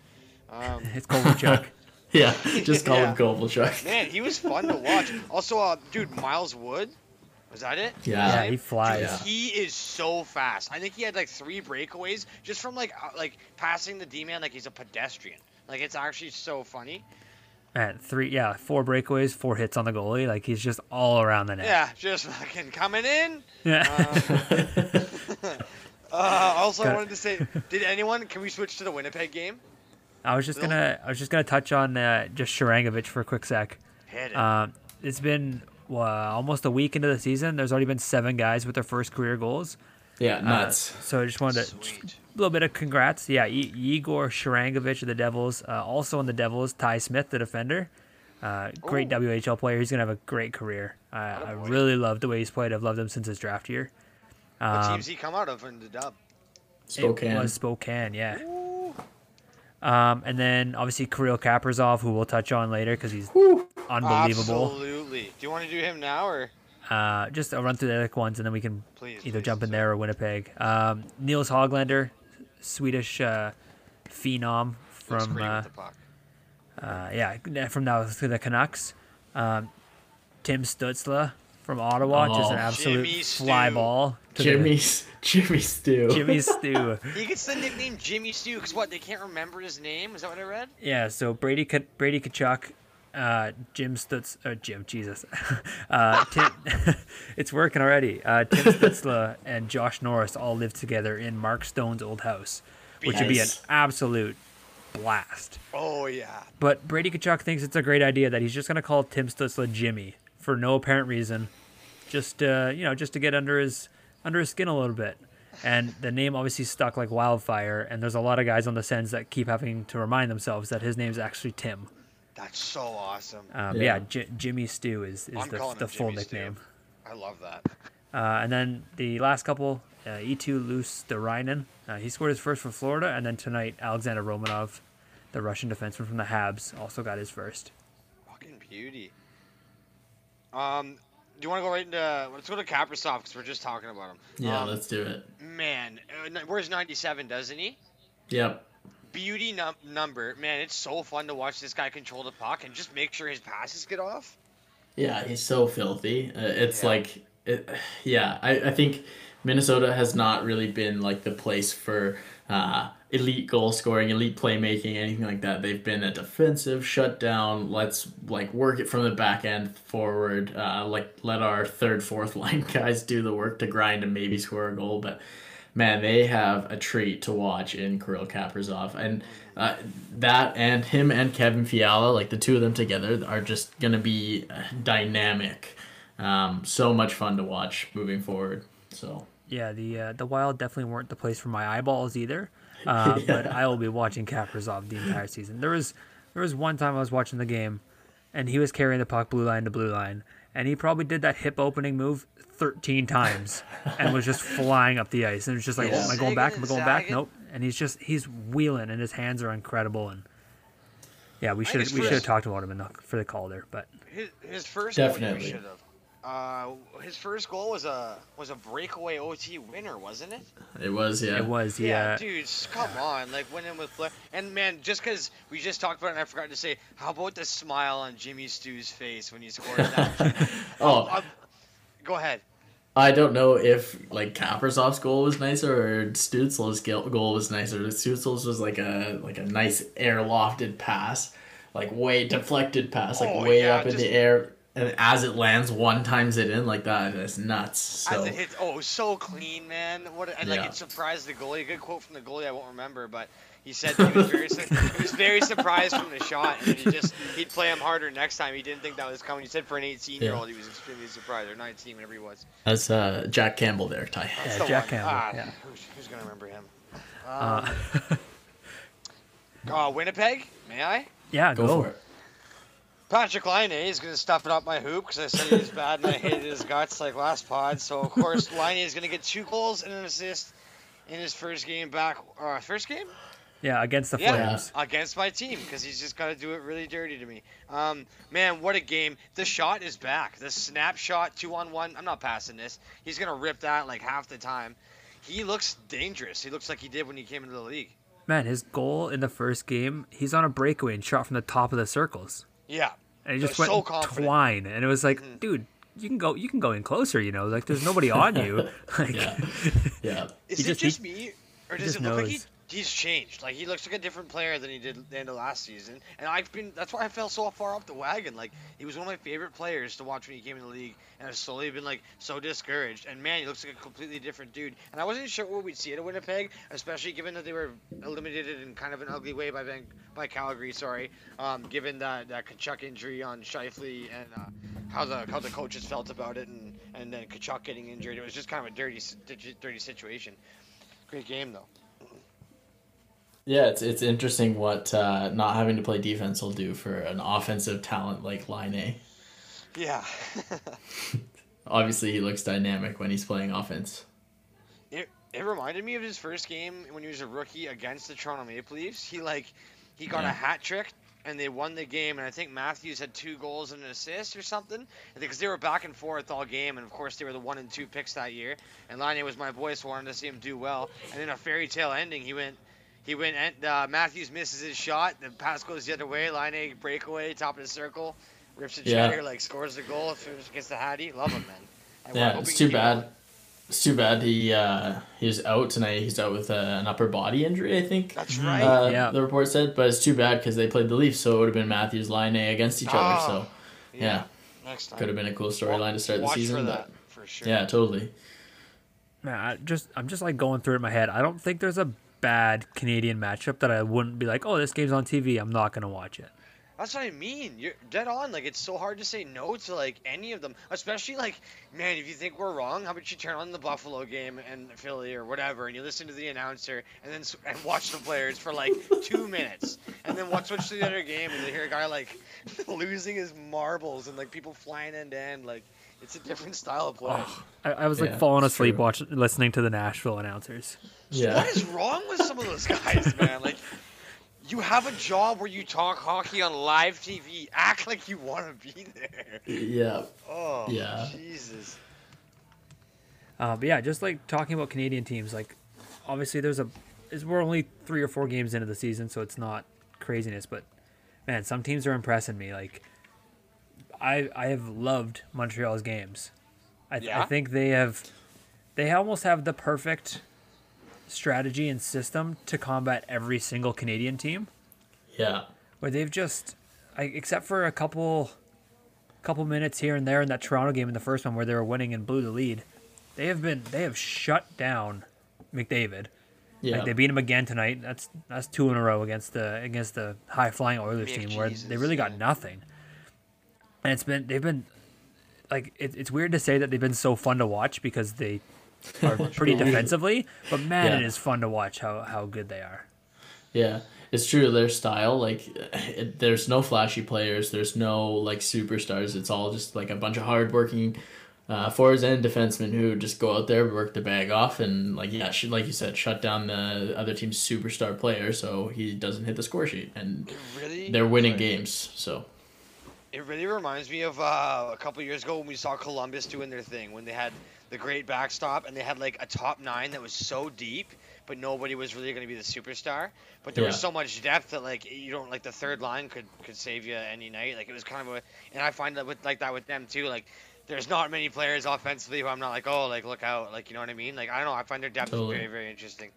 um, It's Kovalchuk. Yeah, just call Yeah. him Kovalchuk. man, he was fun to watch. Also, uh, dude, Miles Wood. Was that it? Yeah. yeah, he name? flies. Yeah. He is so fast. I think he had like three breakaways just from like uh, like passing the D man like he's a pedestrian. Like it's actually so funny. Man, three, yeah, four breakaways, four hits on the goalie. Like he's just all around the net. Yeah, just fucking coming in. Yeah. Um, Uh, also, I Got- wanted to say, did anyone? Can we switch to the Winnipeg game? I was just Bill? gonna I was just gonna touch on uh, just Sharangovich for a quick sec. Hit it. Um, it's been uh, almost a week into the season. There's already been seven guys with their first career goals. Yeah, Uh, nuts. so I just wanted to Sweet. a little bit of congrats. Yeah, I- Igor Sharangovich of the Devils. Uh, also on the Devils, Ty Smith, the defender. Uh, great Oh. WHL player. He's gonna have a great career. Uh, I really love the way he's played. I've loved him since his draft year. what Um, teams he come out of in the dub? Spokane. It was Spokane, yeah. Um, and then obviously Kirill Kaprizov, who we'll touch on later because he's unbelievable. Absolutely. Do you want to do him now or Uh, just I'll run through the other ones and then we can please? either please, jump in please. there or Winnipeg. Um, Nils Hoglander, Swedish uh, phenom from great uh, with the puck. uh, yeah from now to the Canucks. Um, Tim Stutzle from Ottawa, just an Oh. absolute Jimmy Stu. fly ball. to the- Jimmy Jimmy Stew. Jimmy Stew. He gets the nickname Jimmy Stew because what? They can't remember his name. Is that what I read? Yeah, so Brady Ka- Brady Tkachuk, uh, Jim Stutz, uh, Jim, Jesus, uh, Tim, it's working already. Uh, Tim Stutzle and Josh Norris all live together in Mark Stone's old house, which would be an absolute blast. Oh yeah. But Brady Tkachuk thinks it's a great idea that he's just gonna call Tim Stutzle Jimmy for no apparent reason, just uh, you know, just to get under his under his skin a little bit. And the name obviously stuck like wildfire, and there's a lot of guys on the Sens that keep having to remind themselves that his name's actually Tim. That's so awesome. Um, Yeah. yeah, J- Jimmy Stew is, is I'm the, the full Jimmy Stew. nickname. I love that. Uh, and then the last couple, uh, Eetu Luostarinen. Uh, he scored his first for Florida, and then tonight Alexander Romanov, the Russian defenseman from the Habs, also got his first. Fucking beauty. Um, do you want to go right into? Let's go to Kaprizov because we're just talking about him. Yeah, Um, let's do it. Man, uh, where's 97? Doesn't he? Yep. Beauty num- number. Man, it's so fun to watch this guy control the puck and just make sure his passes get off. Yeah, he's so filthy. Uh, it's Yeah. like, it, yeah, I, I think Minnesota has not really been like the place for uh, elite goal scoring, elite playmaking, anything like that. They've been a defensive shutdown. Let's like work it from the back end forward. Uh, like let our third, fourth line guys do the work to grind and maybe score a goal. But man, they have a treat to watch in Kirill Kaprizov, and uh, that and him and Kevin Fiala, like the two of them together, are just gonna be uh, dynamic. Um, so much fun to watch moving forward. So Yeah, the uh, the Wild definitely weren't the place for my eyeballs either. Uh, But I will be watching Kaprizov the entire season. There was there was one time I was watching the game, and he was carrying the puck blue line to blue line, and he probably did that hip opening move thirteen times, and was just flying up the ice. And it was just like, Yeah. oh, am I going back? Am I going back? Nope. And he's just he's wheeling, and his hands are incredible. And yeah, we should we should have talked about him in the, for the Calder, but His, his first Definitely. Goal, should have. Uh, his first goal was a was a breakaway OT winner, wasn't it? it was yeah. it was Yeah, yeah. dude, come on, like win in with Flair. And man, just because we just talked about it, and I forgot to say, how about the smile on Jimmy Stew's face when he scored that? Oh, Uh, go ahead. I don't know if like Kaprizov's goal was nicer or Stutzle's goal was nicer. Stutzle's was like a like a nice airlofted pass, like way deflected pass, like Oh, way yeah, up in just- the air, and as it lands, one times it in like that. That's nuts. So As it hits, oh, it was so clean, man. What and like Yeah. it surprised the goalie. A good quote from the goalie, I won't remember, but he said he was very he was very surprised from the shot, and he just he'd play him harder next time. He didn't think that was coming. He said for an 18 year old, he was extremely surprised, or 19, whatever he was. that's uh, Jack Campbell there, Ty. That's Yeah, the Jack one. Campbell, Ah, yeah. Who's, who's gonna remember him? Uh, Um, uh, Winnipeg, may I? yeah, Go go. for it. Patrik Laine is going to stuff it up my hoop because I said he was bad and I hated his guts like last pod. So, of course, Laine is going to get two goals and an assist in his first game back. Uh, first game? Yeah, against the Yeah, Flames. against my team because he's just got to do it really dirty to me. Um, man, what a game. The shot is back. The snapshot, two on one. I'm not passing this. He's going to rip that like half the time. He looks dangerous. He looks like he did when he came into the league. Man, his goal in the first game, he's on a breakaway and shot from the top of the circles. Yeah. And he just So went confident. Mm-hmm. twine. And it was like, dude, you can go you can go in closer, you know. Like there's nobody on you. like Yeah, yeah. Is He it just- just, he- me, or does it look like he? He's changed. Like he looks like a different player than he did at the end of last season. And I've been that's why I fell so far off the wagon. Like he was one of my favorite players to watch when he came in the league, and I've slowly been like so discouraged. And man, he looks like a completely different dude. And I wasn't sure what we'd see at Winnipeg, especially given that they were eliminated in kind of an ugly way by Van- by Calgary. Sorry, um, given that that Tkachuk injury on Scheifele and uh, how the how the coaches felt about it, and and then Tkachuk getting injured. It was just kind of a dirty dirty situation. Great game though. Yeah, it's it's interesting what uh, not having to play defense will do for an offensive talent like Laine. Yeah. Obviously, he looks dynamic when he's playing offense. it, it reminded me of his first game when he was a rookie against the Toronto Maple Leafs. He like he got Yeah. a hat trick and they won the game and I think Matthews had two goals and an assist or something. Because they were back and forth all game and of course they were the one and two picks that year. And Laine was my boy, so I wanted to see him do well. And then a fairy tale ending, he went he went and uh, Matthews misses his shot, the pass goes the other way, Laine breakaway, top of the circle, rips a Yeah. cheddar, like scores the goal, finishes against the Hattie. Love him, man. I Yeah, it's too bad. going. It's too bad he uh, he's out tonight. He's out with uh, an upper body injury, I think. That's Mhm. right. Uh, Yeah. The report said, but it's too bad because they played the Leafs, so it would have been Matthews Laine against each other. Oh, So yeah, Next time. could have been a cool storyline to start the season. for but for sure. yeah, totally. Man, I just I'm just like going through it in my head. I don't think there's a bad Canadian matchup that I wouldn't be like, oh, this game's on TV. I'm not gonna watch it. That's what I mean. You're dead on. Like it's so hard to say no to like any of them, especially like man. If you think we're wrong, how about you turn on the Buffalo game and Philly or whatever, and you listen to the announcer and then and watch the players for like two minutes, and then watch switch to the other game and you hear a guy like losing his marbles and like people flying end to end. Like it's a different style of play. I, I was like Yeah, falling asleep watching listening to the Nashville announcers. Yeah. What is wrong with some of those guys, man? Like, you have a job where you talk hockey on live TV. Act like you want to be there. Yeah. Oh, Yeah. Jesus. Uh, but yeah, just like talking about Canadian teams, like obviously there's a is we're only three or four games into the season, so it's not craziness. But man, some teams are impressing me. Like I I have loved Montreal's games. I, th- I think they have they almost have the perfect strategy and system to combat every single Canadian team. Yeah. where they've just, I, except for a couple, couple minutes here and there in that Toronto game in the first one where they were winning and blew the lead, they have been they have shut down McDavid. Yeah. Like they beat him again tonight. That's that's two in a row against the against the high flying Oilers Mick team where they really got yeah. nothing. And it's been they've been like it, it's weird to say that they've been so fun to watch because they are pretty defensively, but man, it Yeah. is fun to watch how how good they are. Yeah, it's true. Their style, like, it, there's no flashy players. There's no like superstars. It's all just like a bunch of hardworking uh, forwards and defensemen who just go out there, work the bag off, and like yeah, should, like you said, shut down the other team's superstar player so he doesn't hit the score sheet, and really. they're winning Sorry. games. So It really reminds me of uh, a couple years ago when we saw Columbus doing their thing when they had the great backstop and they had like a top nine that was so deep, but nobody was really going to be the superstar. But there was so much depth that like you don't like the third line could could save you any night. Like it was kind of a, and I find that with like that with them too. Like there's not many players offensively who I'm not like oh like look out like you know what I mean. Like I don't know. I find their depth Totally. very very interesting.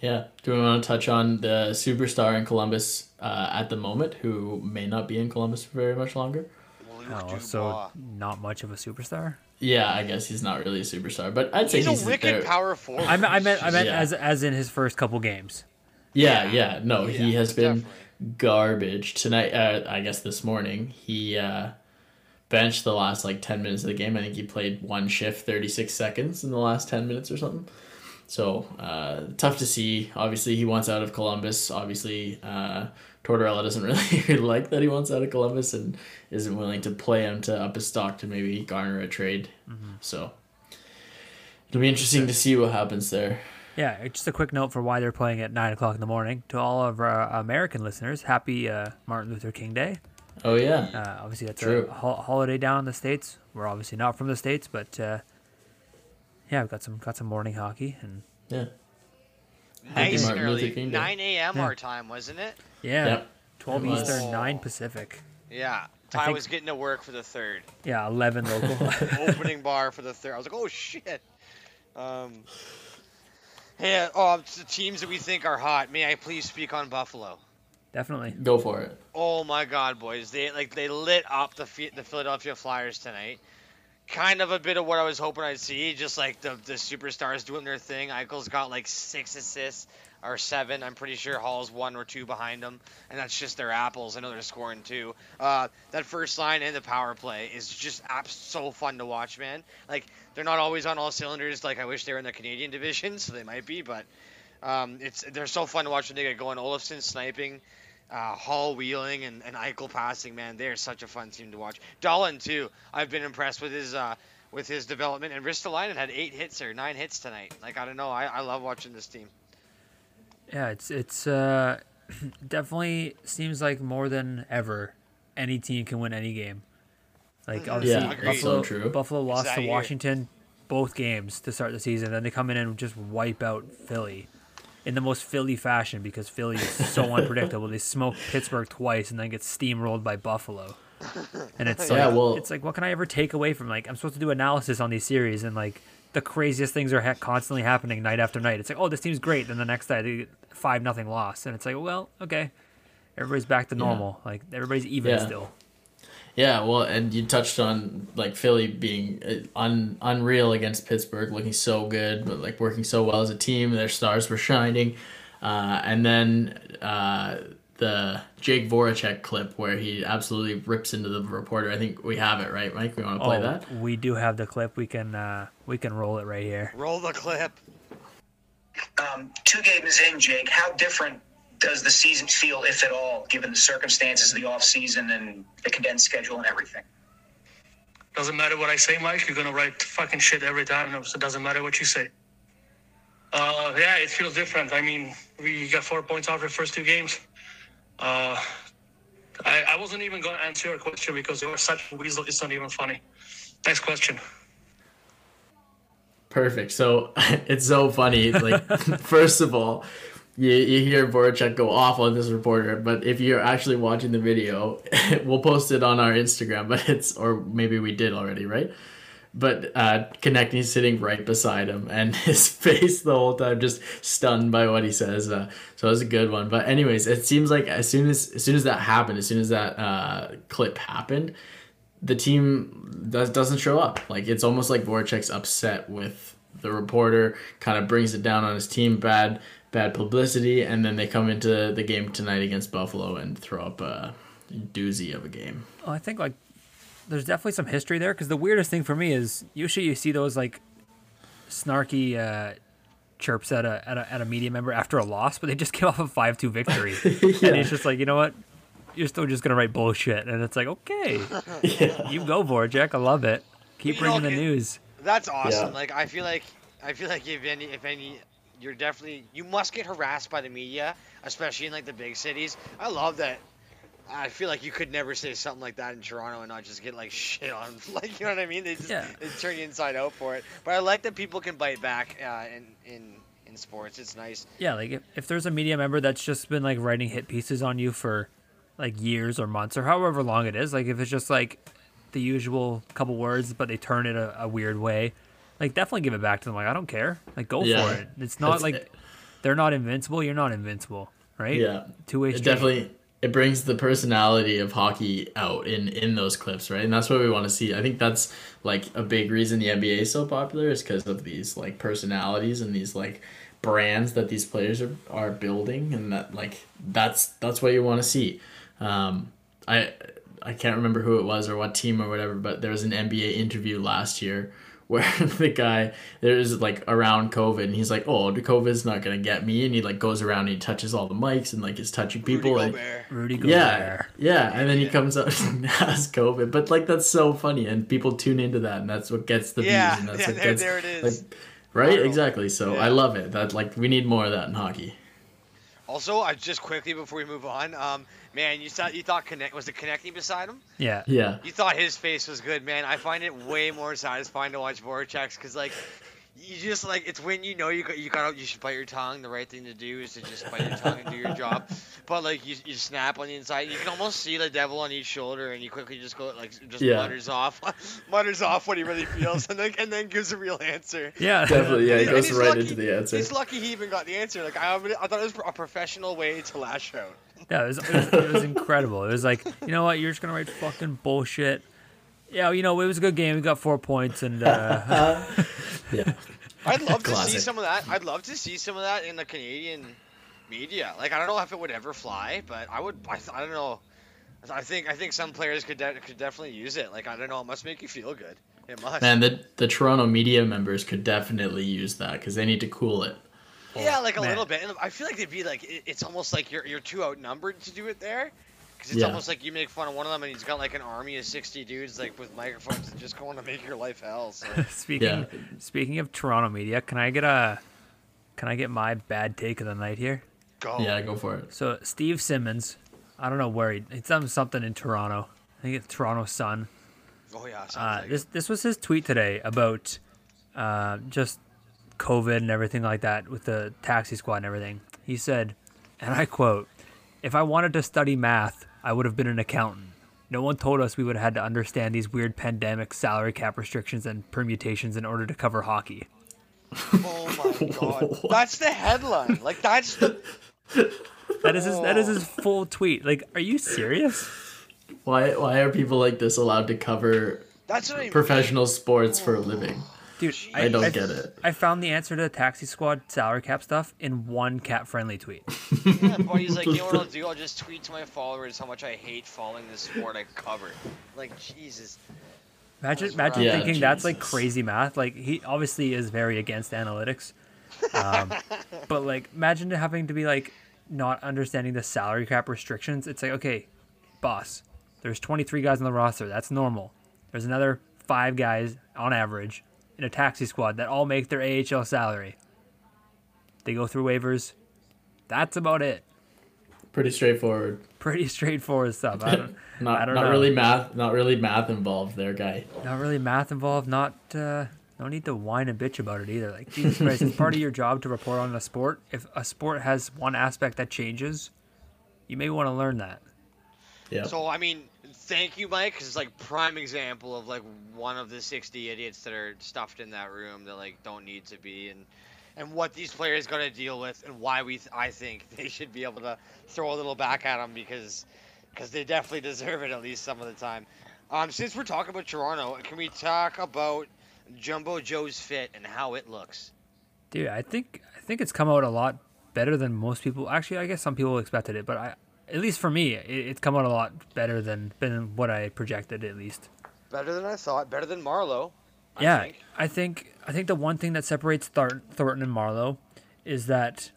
Yeah, do we want to touch on the superstar in Columbus uh, at the moment, who may not be in Columbus for very much longer? Luke Oh, so not much of a superstar. Yeah, I guess he's not really a superstar, but I'd say he's, he's a wicked there. power forward. I, me- I meant I meant Yeah. as as in his first couple games. Yeah, Yeah. yeah. No, he has been definitely. garbage tonight. Uh, I guess this morning he uh, benched the last like ten minutes of the game. I think he played one shift, thirty six seconds in the last ten minutes or something. So uh, tough to see. Obviously, he wants out of Columbus. Obviously, uh, Tortorella doesn't really like that he wants out of Columbus and isn't willing to play him to up his stock to maybe garner a trade. So it'll be interesting to see what happens there. Yeah, just a quick note for why they're playing at nine o'clock in the morning. To all of our American listeners, happy uh, Martin Luther King Day. Oh yeah. Uh, obviously, that's True. a ho- holiday down in the states. We're obviously not from the states, but uh, yeah, we've got some got some morning hockey, and Yeah. nice and early. 9 a.m. Yeah. our time, wasn't it? yeah, Yep. twelve It was. Eastern, nine. Pacific. Yeah. I Ty think- was getting to work for the third. Yeah, eleven local. Opening bar for the third. I was like, oh shit. Um, Hey, uh, oh, the teams that we think are hot. May I please speak on Buffalo? Definitely. Go for it. Oh my God, boys! They like they lit up the the Philadelphia Flyers tonight. Kind of a bit of what I was hoping I'd see. Just like the the superstars doing their thing. Eichel's got like six assists or seven. I'm pretty sure Hall's one or two behind them, and that's just their apples. I know they're scoring too. Uh, that first line and the power play is just so fun to watch, man. Like they're not always on all cylinders. Like I wish they were in the Canadian division, so they might be, but um, it's they're so fun to watch when they get going. Olofsson sniping, uh, Hall wheeling, and, and Eichel passing. Man, they're such a fun team to watch. Dahlin too. I've been impressed with his uh, with his development. And Ristolainen had eight hits or nine hits tonight. Like I don't know. I, I love watching this team. Yeah, it's it's uh, definitely seems like more than ever, any team can win any game. Like Mhm. obviously, Yeah. Buffalo, so true. Buffalo lost that to year. Washington both games to start the season, then they come in and just wipe out Philly in the most Philly fashion because Philly is so unpredictable. They smoke Pittsburgh twice and then get steamrolled by Buffalo. And it's Yeah, like well- it's like what can I ever take away from like I'm supposed to do analysis on these series and like the craziest things are ha- constantly happening night after night. It's like oh this team's great, then the next day they get five nothing loss, and it's like well okay, everybody's back to normal. Like everybody's even Yeah. still. Yeah, well, and you touched on like Philly being uh, un, unreal against Pittsburgh, looking so good, but like working so well as a team. Their stars were shining, uh, and then uh, the Jake Voracek clip where he absolutely rips into the reporter. I think we have it right, Mike. We want to play oh, that. we do have the clip. We can uh, we can roll it right here. Roll the clip. Um, two games in, Jake, how different does the season feel, if at all, given the circumstances of the off season and the condensed schedule and everything? Doesn't matter what I say, Mike. You're gonna write fucking shit every time, so it doesn't matter what you say. Uh, yeah, it feels different. I mean, we got four points after the first two games. Uh, I, I wasn't even gonna answer your question because you are such a weasel. It's not even funny. Next question. Perfect. So it's so funny. Like, first of all, you, you hear Voracek go off on this reporter, but if you're actually watching the video, we'll post it on our Instagram. But it's or maybe we did already, right? But uh, Konecny's sitting right beside him, and his face the whole time just stunned by what he says. Uh, so it was a good one. But anyways, it seems like as soon as as soon as that happened, as soon as that uh, clip happened, the team does doesn't show up. Like it's almost like Voracek's upset with the reporter, kind of brings it down on his team, bad bad publicity, and then they come into the game tonight against Buffalo and throw up a doozy of a game. Well, I think like there's definitely some history there because the weirdest thing for me is usually you see those like snarky uh, chirps at a, at a at a media member after a loss, but they just came off a five two victory, and it's just like you know what, you're still just gonna write bullshit, and it's like okay, Yeah. you go Voracek, I love it, keep You know, bringing the it- news. That's awesome. Yeah. Like I feel like I feel like if any if any you're definitely you must get harassed by the media, especially in like the big cities. I love that. I feel like you could never say something like that in Toronto and not just get like shit on. Like you know what I mean? They just Yeah. they turn you inside out for it. But I like that people can bite back uh, in in in sports. It's nice. Yeah, like if, if there's a media member that's just been like writing hit pieces on you for like years or months or however long it is, like if it's just like the usual couple words but they turn it a, a weird way, like definitely give it back to them. Like I don't care. Like go Yeah. for it. It's not That's- like they're not invincible. You're not invincible, right? Yeah. Two way It definitely it brings the personality of hockey out in in those clips, right? And that's what we want to see. I think that's like a big reason the NBA is so popular is because of these like personalities and these like brands that these players are, are building and that like that's that's what you want to see. Um, I I can't remember who it was or what team or whatever, but there was an NBA interview last year where the guy there's like around COVID and he's like, Oh, the COVID's not gonna get me and he like goes around and he touches all the mics and like is touching people Rudy and Gobert. Rudy Gobert. yeah, yeah, and then he comes out and has COVID, but like that's so funny, and people tune into that, and that's what gets the Yeah, views, and that's yeah, what there- gets there it is. like, right, Viral. exactly. So Yeah. I love it. That like we need more of that in hockey. Also, I just quickly before we move on, um, man, you thought you thought connect was it connecting beside him? Yeah. Yeah, You thought his face was good, man. I find it way more satisfying to watch Voracek's because, like, you just like it's when you know you got you got you should bite your tongue. The right thing to do is to just bite your tongue and do your job. But like you, you snap on the inside, you can almost see the devil on each shoulder, and you quickly just go like just Yeah. mutters off, mutters off what he really feels, and then and then gives a real answer. Yeah, Definitely, yeah, he he- goes right lucky- into the answer. He's lucky he even got the answer. Like I, I thought it was a professional way to lash out. Yeah, it was, it was, it was incredible. It was like, you know what, you're just gonna write fucking bullshit. Yeah, you know, it was a good game. We got four points, and uh, Yeah, I'd love to see some of that. I'd love to see some of that in the Canadian media. Like I don't know if it would ever fly, but I would. I, I don't know. I think I think some players could de- could definitely use it. Like I don't know. It must make you feel good. It must. man, the the Toronto media members could definitely use that because they need to cool it. yeah, like a man. little bit. And I feel like they'd be like it, it's almost like you're you're too outnumbered to do it there. Because it's Yeah. almost like you make fun of one of them, and he's got like an army of sixty dudes like with microphones and just going to make your life hell. So. speaking Yeah. speaking of Toronto media, can I get a can I get my bad take of the night here? Go. Yeah, go for it. So Steve Simmons, I don't know where he he's done something in Toronto. I think it's Toronto Sun. Oh yeah. Sounds Uh, like this this was his tweet today about uh, just COVID and everything like that with the taxi squad and everything. He said, and I quote, "If I wanted to study math, I would have been an accountant. No one told us we would have had to understand these weird pandemic salary cap restrictions and permutations in order to cover hockey." Oh my god. That's the headline. Like that's the That is his, that is his oh. full tweet. Like, are you serious? Why why are people like this allowed to cover that's what I mean. professional sports for a oh. living? Dude, I don't I- get it. I found the answer to the taxi squad salary cap stuff in one cat friendly tweet. Yeah, but he's like, you know what I'll do? I'll just tweet to my followers how much I hate following this sport I cover. Like Jesus. Imagine, That's imagine. Yeah, thinking that's like crazy math. Like he obviously is very against analytics, um, but like imagine having to be like not understanding the salary cap restrictions. It's like okay, boss, there's 23 guys on the roster. That's normal. There's another five guys on average in a taxi squad that all make their AHL salary. They go through waivers. That's about it. Pretty straightforward. Pretty straightforward stuff. I don't, Not I don't not know. really math. Not really math involved there, guy. not really math involved. Not uh, no need to whine and bitch about it either. Like Jesus Christ, it's part of your job to report on a sport. If a sport has one aspect that changes, you may want to learn that. Yeah. So I mean, thank you, Mike, 'cause it's like prime example of like one of the 60 idiots that are stuffed in that room that like don't need to be, and and what these players got to deal with, and why we th- I think they should be able to throw a little back at them because because they definitely deserve it at least some of the time. Um, since we're talking about Toronto, can we talk about Jumbo Joe's fit and how it looks? Dude, I think I think it's come out a lot better than most people. Actually, I guess some people expected it, but I, at least for me, it, it's come out a lot better than than what I projected at least. Better than I thought. Better than Marleau. I yeah, think. I think I think the one thing that separates Thor- Thornton and Marleau is that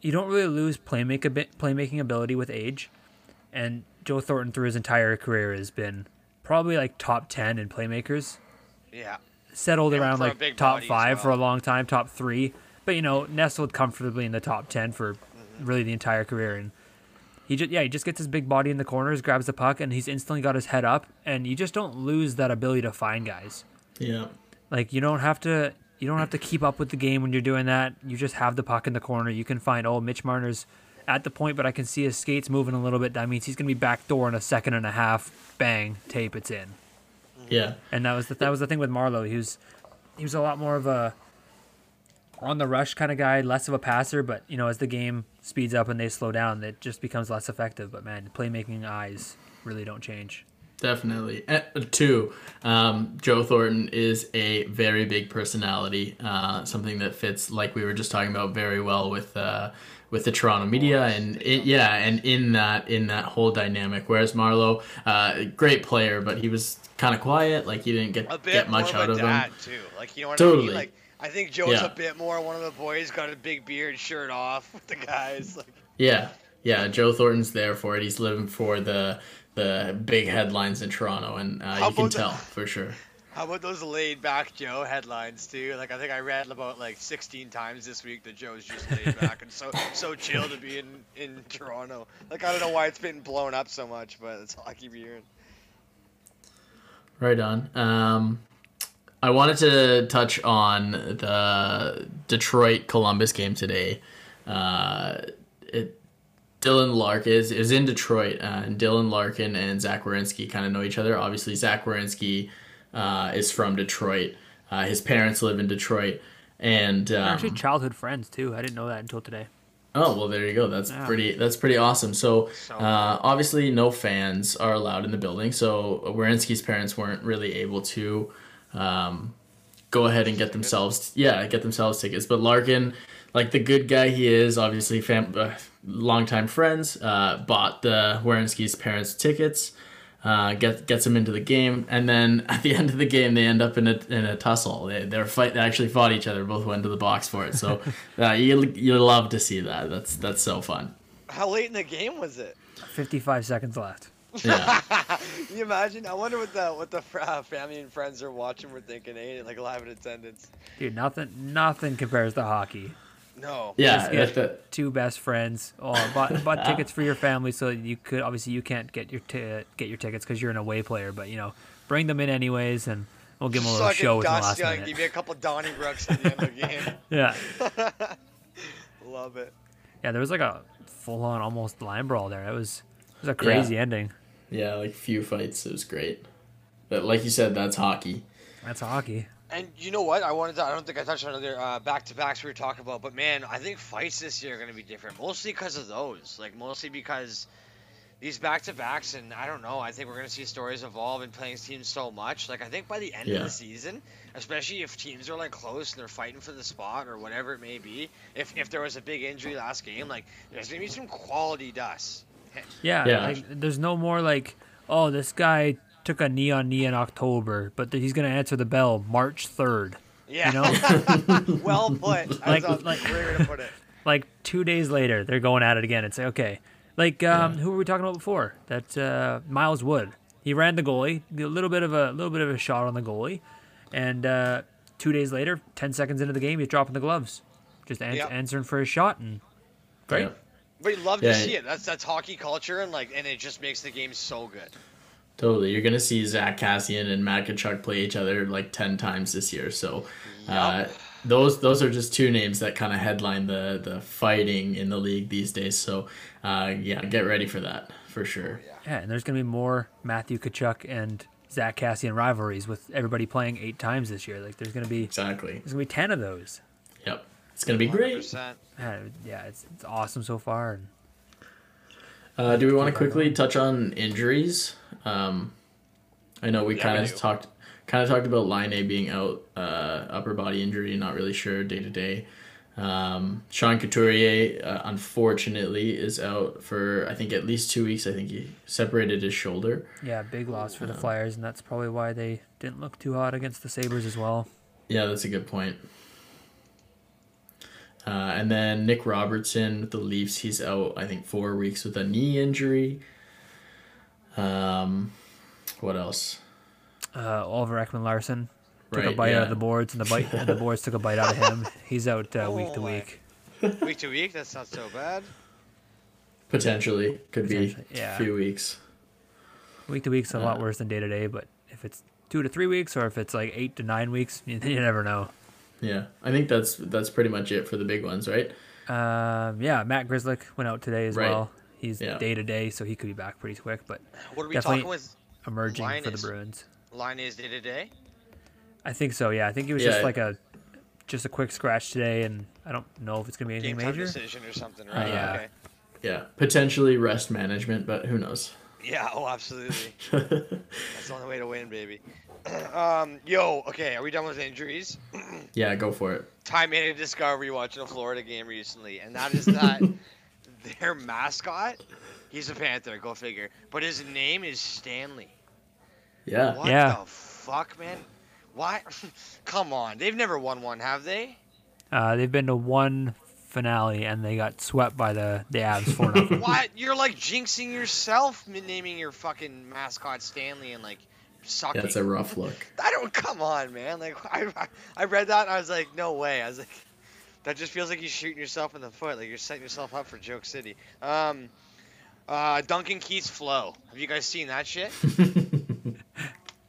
you don't really lose playmaking abi- playmaking ability with age, and Joe Thornton through his entire career has been probably like top ten in playmakers. Yeah. Settled And around like top five for a long time, top three, but you know nestled comfortably in the top ten for Mm-hmm. really the entire career and. He just yeah, he just gets his big body in the corners, grabs the puck, and he's instantly got his head up, and you just don't lose that ability to find guys. Yeah. Like you don't have to you don't have to keep up with the game when you're doing that. You just have the puck in the corner. You can find oh Mitch Marner's at the point, but I can see his skates moving a little bit. That means he's gonna be back door in a second and a half. Bang, tape, it's in. Yeah. And that was the that was the thing with Marleau. He was he was a lot more of a on the rush kind of guy, less of a passer. But you know, as the game speeds up and they slow down, it just becomes less effective. But man, playmaking eyes really don't change. Definitely. Uh, two, um, Joe Thornton is a very big personality. Uh, something that fits, like we were just talking about, very well with uh, with the Toronto media, and it, yeah, and in that in that whole dynamic. Whereas Marleau, uh, great player, but he was kind of quiet. Like he didn't get a bit get more much of out a of dad him. too. Like you know what I Totally. mean? Like I think Joe's Yeah. a bit more one of the boys, got a big beard, shirt off with the guys. Like Yeah, yeah. Joe Thornton's there for it. He's living for the the big headlines in Toronto, and uh, you can the- tell for sure. how about those laid back Joe headlines too? Like I think I read about like 16 times this week that Joe's just laid back and so so chill to be in in Toronto. Like I don't know why it's been blown up so much, but that's all I keep hearing. Right on. Um, I wanted to touch on the Detroit Columbus game today. Uh, it Dylan Larkin is, is in Detroit, uh, and Dylan Larkin and Zach Werenski kind of know each other. Obviously, Zach Werenski uh, is from Detroit. Uh, his parents live in Detroit, and um, Actually, childhood friends too. I didn't know that until today. Oh well, there you go. That's Yeah. pretty. That's pretty awesome. So, So- uh, obviously, no fans are allowed in the building. So, Werenski's parents weren't really able to um, go ahead and get themselves, yeah, get themselves tickets. But Larkin, like the good guy he is, obviously, fam- uh, longtime friends, uh, bought the Werenski's parents tickets. Uh, get, gets them into the game, and then at the end of the game, they end up in a in a tussle. They they're fight. They actually fought each other. Both went to the box for it. So uh, you you love to see that. That's that's so fun. How late in the game was it? Fifty-five seconds left. Yeah, you imagine? I wonder what the what the uh, family and friends are watching were thinking. Eh? Like live in attendance. Dude, nothing, nothing compares to hockey. No. yeah. Just get that- two best friends. Oh, bought, bought tickets for your family, so you could obviously you can't get your t- get your tickets because you're an away player. But you know, bring them in anyways, and we'll give them a little Suck show with the last Young, minute. Give me a couple Donnie Brooks at the end of the game. Yeah, Love it. yeah. There was like a full-on almost line brawl there. It was it was a crazy ending. Yeah, like few fights. It was great. But like you said, that's hockey. That's hockey. And you know what? I wanted to. I don't think I touched on other uh, back to backs we were talking about, but man, I think fights this year are going to be different. Mostly because of those. Like mostly because these back to backs, and I don't know. I think we're going to see stories evolve and playing teams so much. Like I think by the end of the season, especially if teams are like close and they're fighting for the spot or whatever it may be. If if there was a big injury last game, like there's going to be some quality dust. Yeah, Yeah. Like, there's no more like, oh, this guy took a knee on knee in October, but he's gonna answer the bell March third. Yeah. You know, well put. That's Like- a like- great way to put it. like two days later, they're going at it again and say, okay, like um, who were we talking about before? That uh, Miles Wood. He ran the goalie, a little bit of a little bit of a shot on the goalie, and uh, two days later, ten seconds into the game, he's dropping the gloves, just an- Yep. answering for his shot, and great. Yeah. But you love Yeah. to see it. That's that's hockey culture, and like, and it just makes the game so good. Totally. You're gonna see Zack Kassian and Matt Tkachuk play each other like ten times this year. So uh, those those are just two names that kind of headline the the fighting in the league these days. So uh, yeah, get ready for that for sure. Yeah, and there's gonna be more Matthew Tkachuk and Zack Kassian rivalries with everybody playing eight times this year. Like there's gonna be Exactly. there's gonna be ten of those. Yep. It's gonna be great. 100%. Yeah, yeah, it's, it's awesome so far. And Uh, do we want to quickly touch on injuries? Um, I know we Yeah, kind of talked kind of talked about Laine being out, uh, upper body injury, not really sure day to day. Um, Sean Couturier, uh, unfortunately, is out for I think at least two weeks. I think he separated his shoulder. Yeah, big loss for the Flyers, and that's probably why they didn't look too hot against the Sabres as well. Yeah, that's a good point. Uh, and then Nick Robertson with the Leafs, he's out I think four weeks with a knee injury. Um, what else? Uh, Oliver Ekman-Larsson took a Right, bite out of the boards, and the bite and the boards took a bite out of him. He's out uh, week to Oh my. week. Week to week, that's not so bad. Potentially could Potentially, be yeah. a few weeks. Week to week's a lot Uh. worse than day to day, but if it's two to three weeks, or if it's like eight to nine weeks, you, you never know. Yeah, I think that's that's pretty much it for the big ones, right? Um, yeah, Matt Grzelcyk went out today as Right. well. He's day to day, so he could be back pretty quick, but What are we talking with? emerging for Linus. the Bruins. Laine is day to day. I think so. Yeah, I think it was Yeah. just like a just a quick scratch today, and I don't know if it's gonna be anything Game major. decision or something, right? yeah. Okay. Yeah, potentially rest management, but who knows? Yeah. Oh, absolutely. That's the only way to win, baby. um, yo, okay, are we done with injuries? yeah, go for it. Time made a discovery watching a Florida game recently, and that is that their mascot, he's a Panther, go figure, but his name is Stanley. Yeah, What Yeah. the fuck, man? Why? Come on, they've never won one, have they? Uh, they've been to one finale, and they got swept by the the Avs four nothing. What? You're like jinxing yourself, naming your fucking mascot Stanley and like sucking. that's a rough look. I don't. Come on, man. Like I, I- I read that and I was like, no way. I was like, that just feels like you're shooting yourself in the foot. Like you're setting yourself up for Joke City. Um, uh, Duncan Keith's flow. Have you guys seen that shit?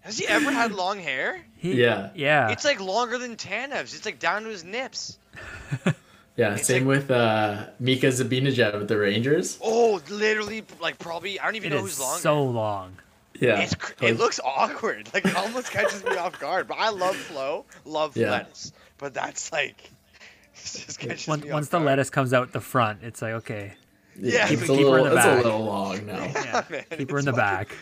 Has he ever had long hair? He, Yeah. Yeah. It's like longer than Tanev's. It's like down to his nips. Yeah, It's same with uh, Mika Zibanejad with the Rangers. Oh, literally, like probably. I don't even it know is who's longer. so long. Yeah, It's cr- it looks awkward. Like it almost catches me off guard. But I love flow, love Yeah. lettuce. But that's like, it just catches Once, me once off the guard. lettuce comes out the front, it's like okay, Yeah, it's keep a her little, in the it's a back. little long now. yeah, man, keep her in the fucking- back.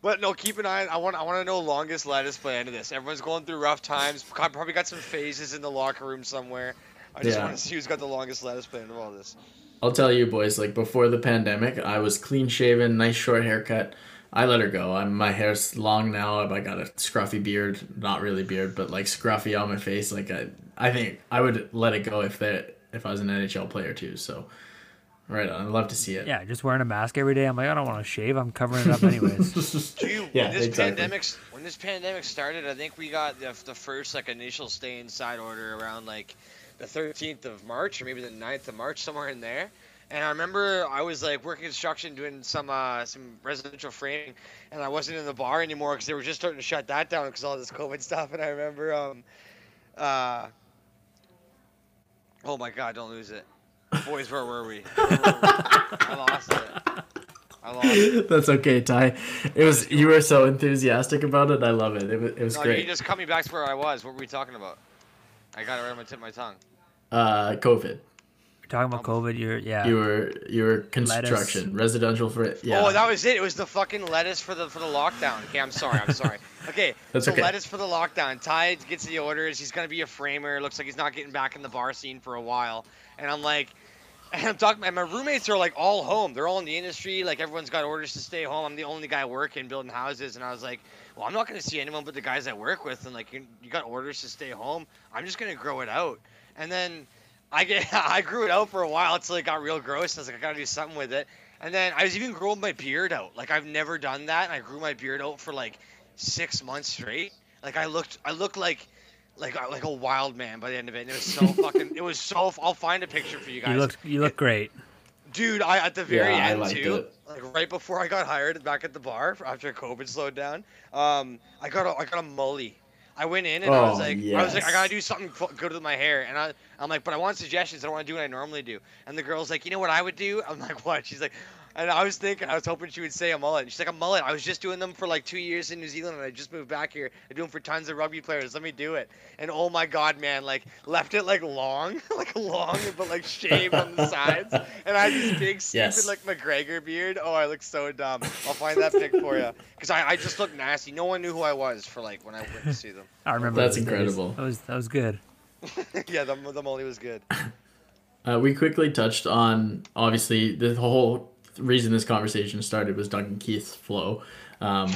But no, keep an eye. I want I want to know longest lettuce play into this. Everyone's going through rough times. Probably got some phases in the locker room somewhere. I just Yeah. want to see who's got the longest lettuce play into all this. I'll tell you, boys. Like before the pandemic, I was clean shaven, nice short haircut. I let her go. I'm, my hair's long now. I got a scruffy beard, not really beard, but like scruffy on my face. Like I, I think I would let it go if that if I was an NHL player too. So, right on. I'd love to see it. Yeah, just wearing a mask every day. I'm like, I don't want to shave. I'm covering it up anyways. Dude, Yeah, when this exactly. pandemic when this pandemic started, I think we got the, the first like initial stay inside order around like the 13th of March or maybe the 9th of March somewhere in there. And I remember I was like working construction doing some uh, some residential framing, and I wasn't in the bar anymore because they were just starting to shut that down because all this COVID stuff. And I remember, um, uh, oh my God, don't lose it, boys. Where were we? Where were we? I lost it. I lost it. That's okay, Ty. It was you were so enthusiastic about it. I love it. It was, it was No, you just cut me back to where I was. What were we talking about? I got it right on my tip of my tongue. Uh, COVID. Talking about COVID, you're yeah. You were you were construction, residential for yeah. Oh, that was it. It was the fucking lettuce for the for the lockdown. Okay, I'm sorry. I'm sorry. Okay, That's so okay. lettuce for the lockdown. Ty gets the orders. He's gonna be a framer. Looks like he's not getting back in the bar scene for a while. And I'm like, and I'm talking. And my roommates are like all home. They're all in the industry. Like everyone's got orders to stay home. I'm the only guy working building houses. And I was like, well, I'm not gonna see anyone but the guys I work with. And like, you, you got orders to stay home. I'm just gonna grow it out. And then I get I grew it out for a while until it got real gross. I was like, I gotta do something with it. And then I was even growing my beard out. Like I've never done that. And I grew my beard out for like six months straight. Like I looked, I looked like, like like a wild man by the end of it. And it was so fucking. It was so. I'll find a picture for you guys. you look you look great. Dude, I at the very Yeah, I end too, it. like right before I got hired back at the bar after COVID slowed down, um, I got a I got a mully. I went in and I was Oh, like, I was like, I gotta do something good with my hair, and I, I'm like, but I want suggestions. I don't want to do what I normally do. And the girl's like, you know what I would do? I'm like, what? She's like, and I was thinking, I was hoping she would say a mullet. She's like, a mullet. I was just doing them for like two years in New Zealand, and I just moved back here. I do them for tons of rugby players. Let me do it. And oh my god, man, like left it like long, like long, but like shaved on the sides, and I had this big stupid Yes. like McGregor beard. Oh, I look so dumb. I'll find that pic for you, because I, I just looked nasty. No one knew who I was for like when I went to see them. I remember. That's those days. incredible. That was that was good. yeah, the the mully was good. Uh, we quickly touched on obviously the whole reason this conversation started was Duncan Keith's flow. Um,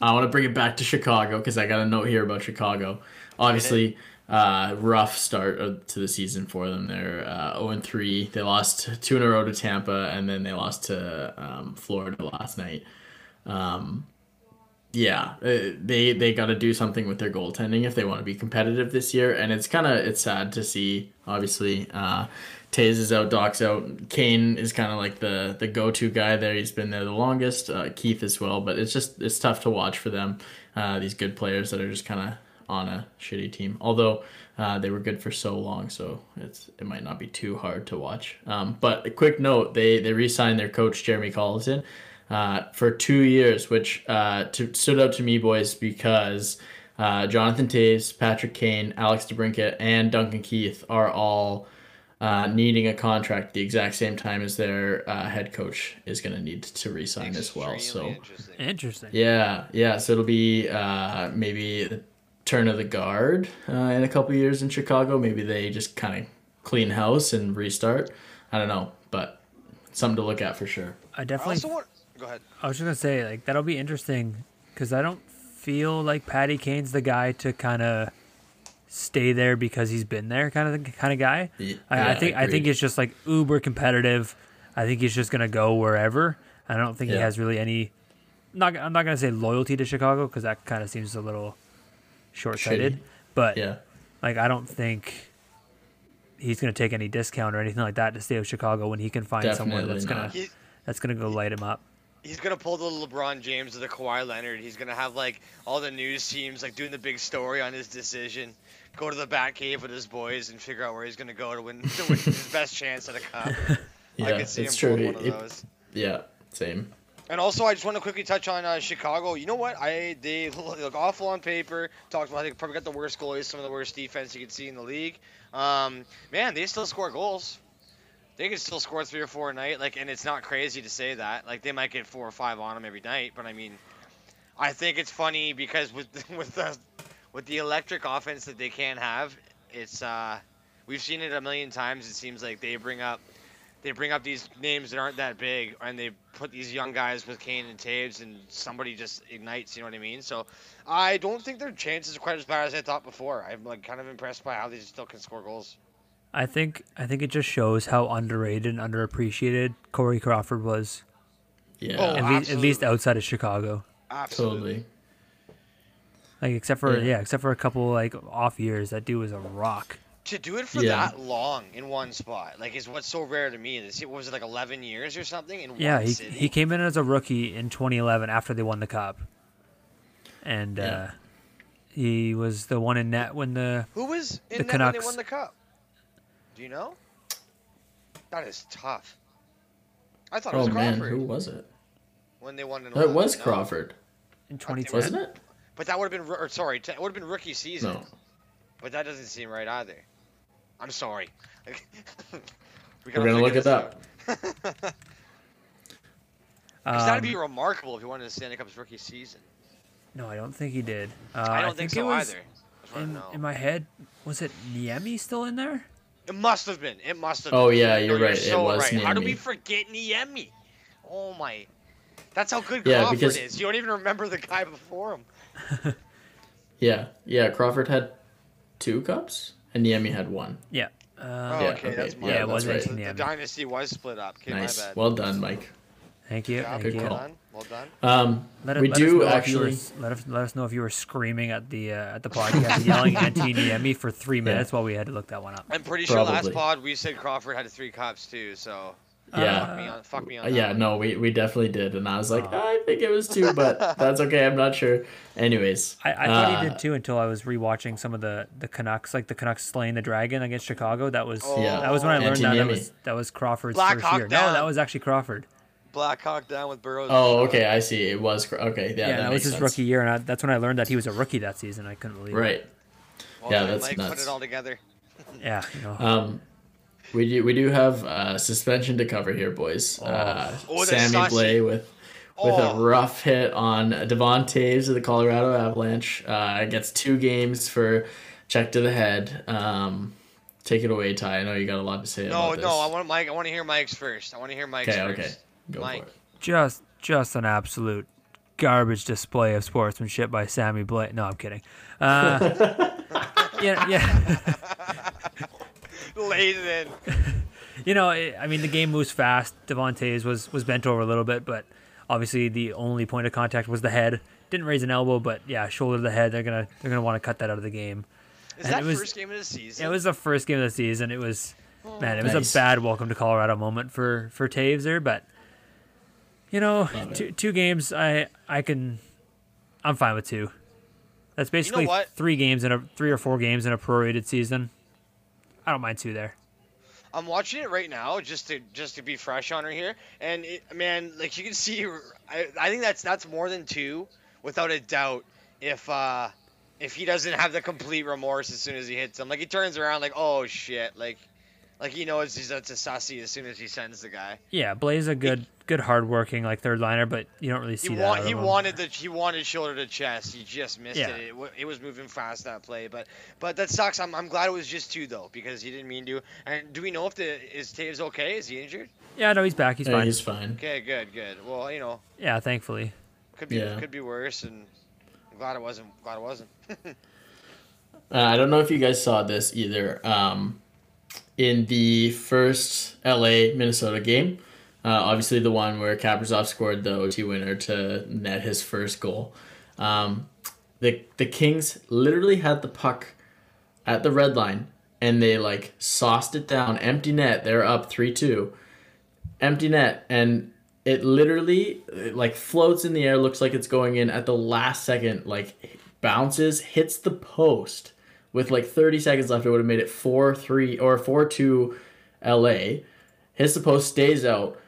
I want to bring it back to Chicago because I got a note here about Chicago. Obviously, uh, rough start to the season for them. They're uh, 0 and 3. They lost two in a row to Tampa, and then they lost to um, Florida last night. Um, yeah, uh, they they got to do something with their goaltending if they want to be competitive this year, and it's kind of it's sad to see. Obviously, uh, Taze is out, Doc's out. Kane is kind of like the the go to guy there. He's been there the longest. Uh, Keith as well, but it's just it's tough to watch for them. Uh, these good players that are just kind of on a shitty team. Although uh, they were good for so long, so it's it might not be too hard to watch. Um, but a quick note: they they re-signed their coach Jeremy Colliton uh, for two years, which uh, to, stood out to me, boys, because uh, Jonathan Toews, Patrick Kane, Alex DeBrincat, and Duncan Keith are all uh, needing a contract at the exact same time as their uh, head coach is going to need to resign as well. So interesting. Interesting. yeah, yeah. So it'll be uh, maybe the turn of the guard uh, in a couple years in Chicago. Maybe they just kind of clean house and restart. I don't know, but something to look at for sure. I I definitely. also want. Go ahead. I was just gonna say like that'll be interesting because I don't feel like Patty Kane's the guy to kind of stay there because he's been there kind of the kind of guy. Ye- I, I yeah, think I think agreed. it's just like uber competitive. I think he's just gonna go wherever. I don't think he has really any. Not I'm not gonna say loyalty to Chicago because that kind of seems a little short sighted. But Yeah. like I don't think he's gonna take any discount or anything like that to stay with Chicago when he can find someone Definitely that's gonna. He, that's gonna go light him up. He's gonna pull the LeBron James or the Kawhi Leonard. He's gonna have like all the news teams like doing the big story on his decision. Go to the bat cave with his boys and figure out where he's gonna go to win, to win his best chance at a cup. Yeah, I could see him it's pulling true. one of It- those. yeah, same. And also, I just want to quickly touch on uh, Chicago. You know what? I they look, look awful on paper. Talked about I think probably got the worst goalies, some of the worst defense you could see in the league. Um, man, they still score goals. They can still score three or four a night. Like, and it's not crazy to say that. Like, they might get four or five on them every night. But I mean, I think it's funny because with with the with the electric offense that they can have, it's uh, we've seen it a million times. It seems like they bring up they bring up these names that aren't that big, and they put these young guys with Kane and Toews, and somebody just ignites. You know what I mean? So I don't think their chances are quite as bad as I thought before. I'm like kind of impressed by how they still can score goals. I think I think it just shows how underrated and underappreciated Corey Crawford was, Yeah, Oh, at, least, at least outside of Chicago. Absolutely. totally. Like except for Yeah. yeah. except for a couple like off years, that dude was a rock. To do it for Yeah. that long in one spot, like, is what's so rare to me. Is it was it like 11 years or something in Yeah, one he city? he came in as a rookie in 2011 after they won the cup, and Yeah. uh, he was the one in net when the Who was in The net when they Canucks. won the cup? Do you know? That is tough. I thought it Oh was man, who was it? when they won in That 11. was No. Crawford, in 2010. wasn't it? But that would have been, or sorry, it would have been rookie season. No. But that doesn't seem right either. I'm sorry. we We're gonna look it up. Because that'd be Um, remarkable if he won the Stanley Cup's rookie season. no, I don't think he did. Uh, I don't think, it so was either. I In, know. in my head, was it Niemi still in there? It must have been. It must have. Oh, been. yeah, No, you're right. It so was right. How do we forget Niemi? Oh my. That's how good Yeah, Crawford because- is. You don't even remember the guy before him. Yeah, yeah. Crawford had two cups, and Niemi had one. Yeah. Oh, Uh, Yeah, okay, okay. that's my Yeah, it was right. The, the dynasty was split up. Okay, nice. my bad. Well done, Mike. Thank you. Yeah, Thank good you. well call. Done. Well done. Um, Let, we let do us know if you actually. were, let, us, let us know if you were screaming at the uh, at the podcast, yelling Antti Niemi for three minutes while we had to look that one up. I'm pretty sure last pod we said Crawford had three cups too. So Yeah. fuck me on. Fuck me on. Uh, that yeah, one. no, we, we definitely did, and I was like, Oh. I think it was two, but that's okay. I'm not sure. Anyways, I, I thought he uh, did too until I was rewatching some of the, the Canucks, like the Canucks slaying the dragon against Chicago. That was Oh. Yeah. that was when I learned that, that was that was Crawford's Black first Hawk year. down. No, that was actually Crawford. Blackhawk down with Burrows. Oh, okay, I see. It was okay. Yeah, Yeah, that, was makes his sense. rookie year, and I, that's when I learned that he was a rookie that season. I couldn't believe it. Right. Well yeah, that's Mike. nuts. Put it all together. Yeah, you know. Um, we do we do have uh, suspension to cover here, boys. Uh, Oh, Sammy Sashi. Blay with with Oh. a rough hit on Devon Toews of the Colorado Avalanche. Uh, gets two games for check to the head. Um, take it away, Ty. I know you got a lot to say No, about this. no. I want Mike. I want to hear Mike's first. I want to hear Mike's Okay, first. okay, go Mike. for it. just just an absolute garbage display of sportsmanship by Sammy Blais. No, I'm kidding. Uh, yeah, yeah. Laid it in. you know, it, I mean, the game moves fast. Devontae's was was bent over a little bit, but obviously the only point of contact was the head. Didn't raise an elbow, but yeah, shoulder to the head. They're gonna they're gonna want to cut that out of the game. Is And that it was- first game of the season? It was the first game of the season. It was man, it was Nice. a bad welcome to Colorado moment for for Toews there, but you know, two two games. I I can, I'm fine with two. That's basically what? three games in a three or four games in a prorated season. I don't mind two there. I'm watching it right now just to just to be fresh on her here, and it, man, like you can see, I, I think that's that's more than two, without a doubt. If uh, if he doesn't have the complete remorse as soon as he hits him, like he turns around like, oh shit, like like he knows he's that's a sussy as soon as he sends the guy. Yeah, Blaze a good good hardworking like third liner, but you don't really see He that. want, he him. wanted the he wanted shoulder to chest. He just missed Yeah. it. It, wa- it was moving fast that play, but but that sucks. I'm, I'm glad it was just two though because he didn't mean to. And do we know if the is Toews okay? Is he injured? Yeah, no, he's back. He's Yeah, fine. he's fine. Okay, good, good. Well, you know, Yeah, thankfully. could be Yeah. could be worse, and I'm glad it wasn't. Glad it wasn't. Uh, I don't know if you guys saw this either. Um, in the first LA Minnesota game, uh, obviously the one where Kaprizov scored the OT winner to net his first goal. Um, the the Kings literally had the puck at the red line and they like sauced it down, empty net. They're up three two, empty net, and it literally it, like floats in the air, looks like it's going in at the last second, like bounces, hits the post with like 30 seconds left. It would have made it 4 3 or 4 2 LA. Hits the post, stays out.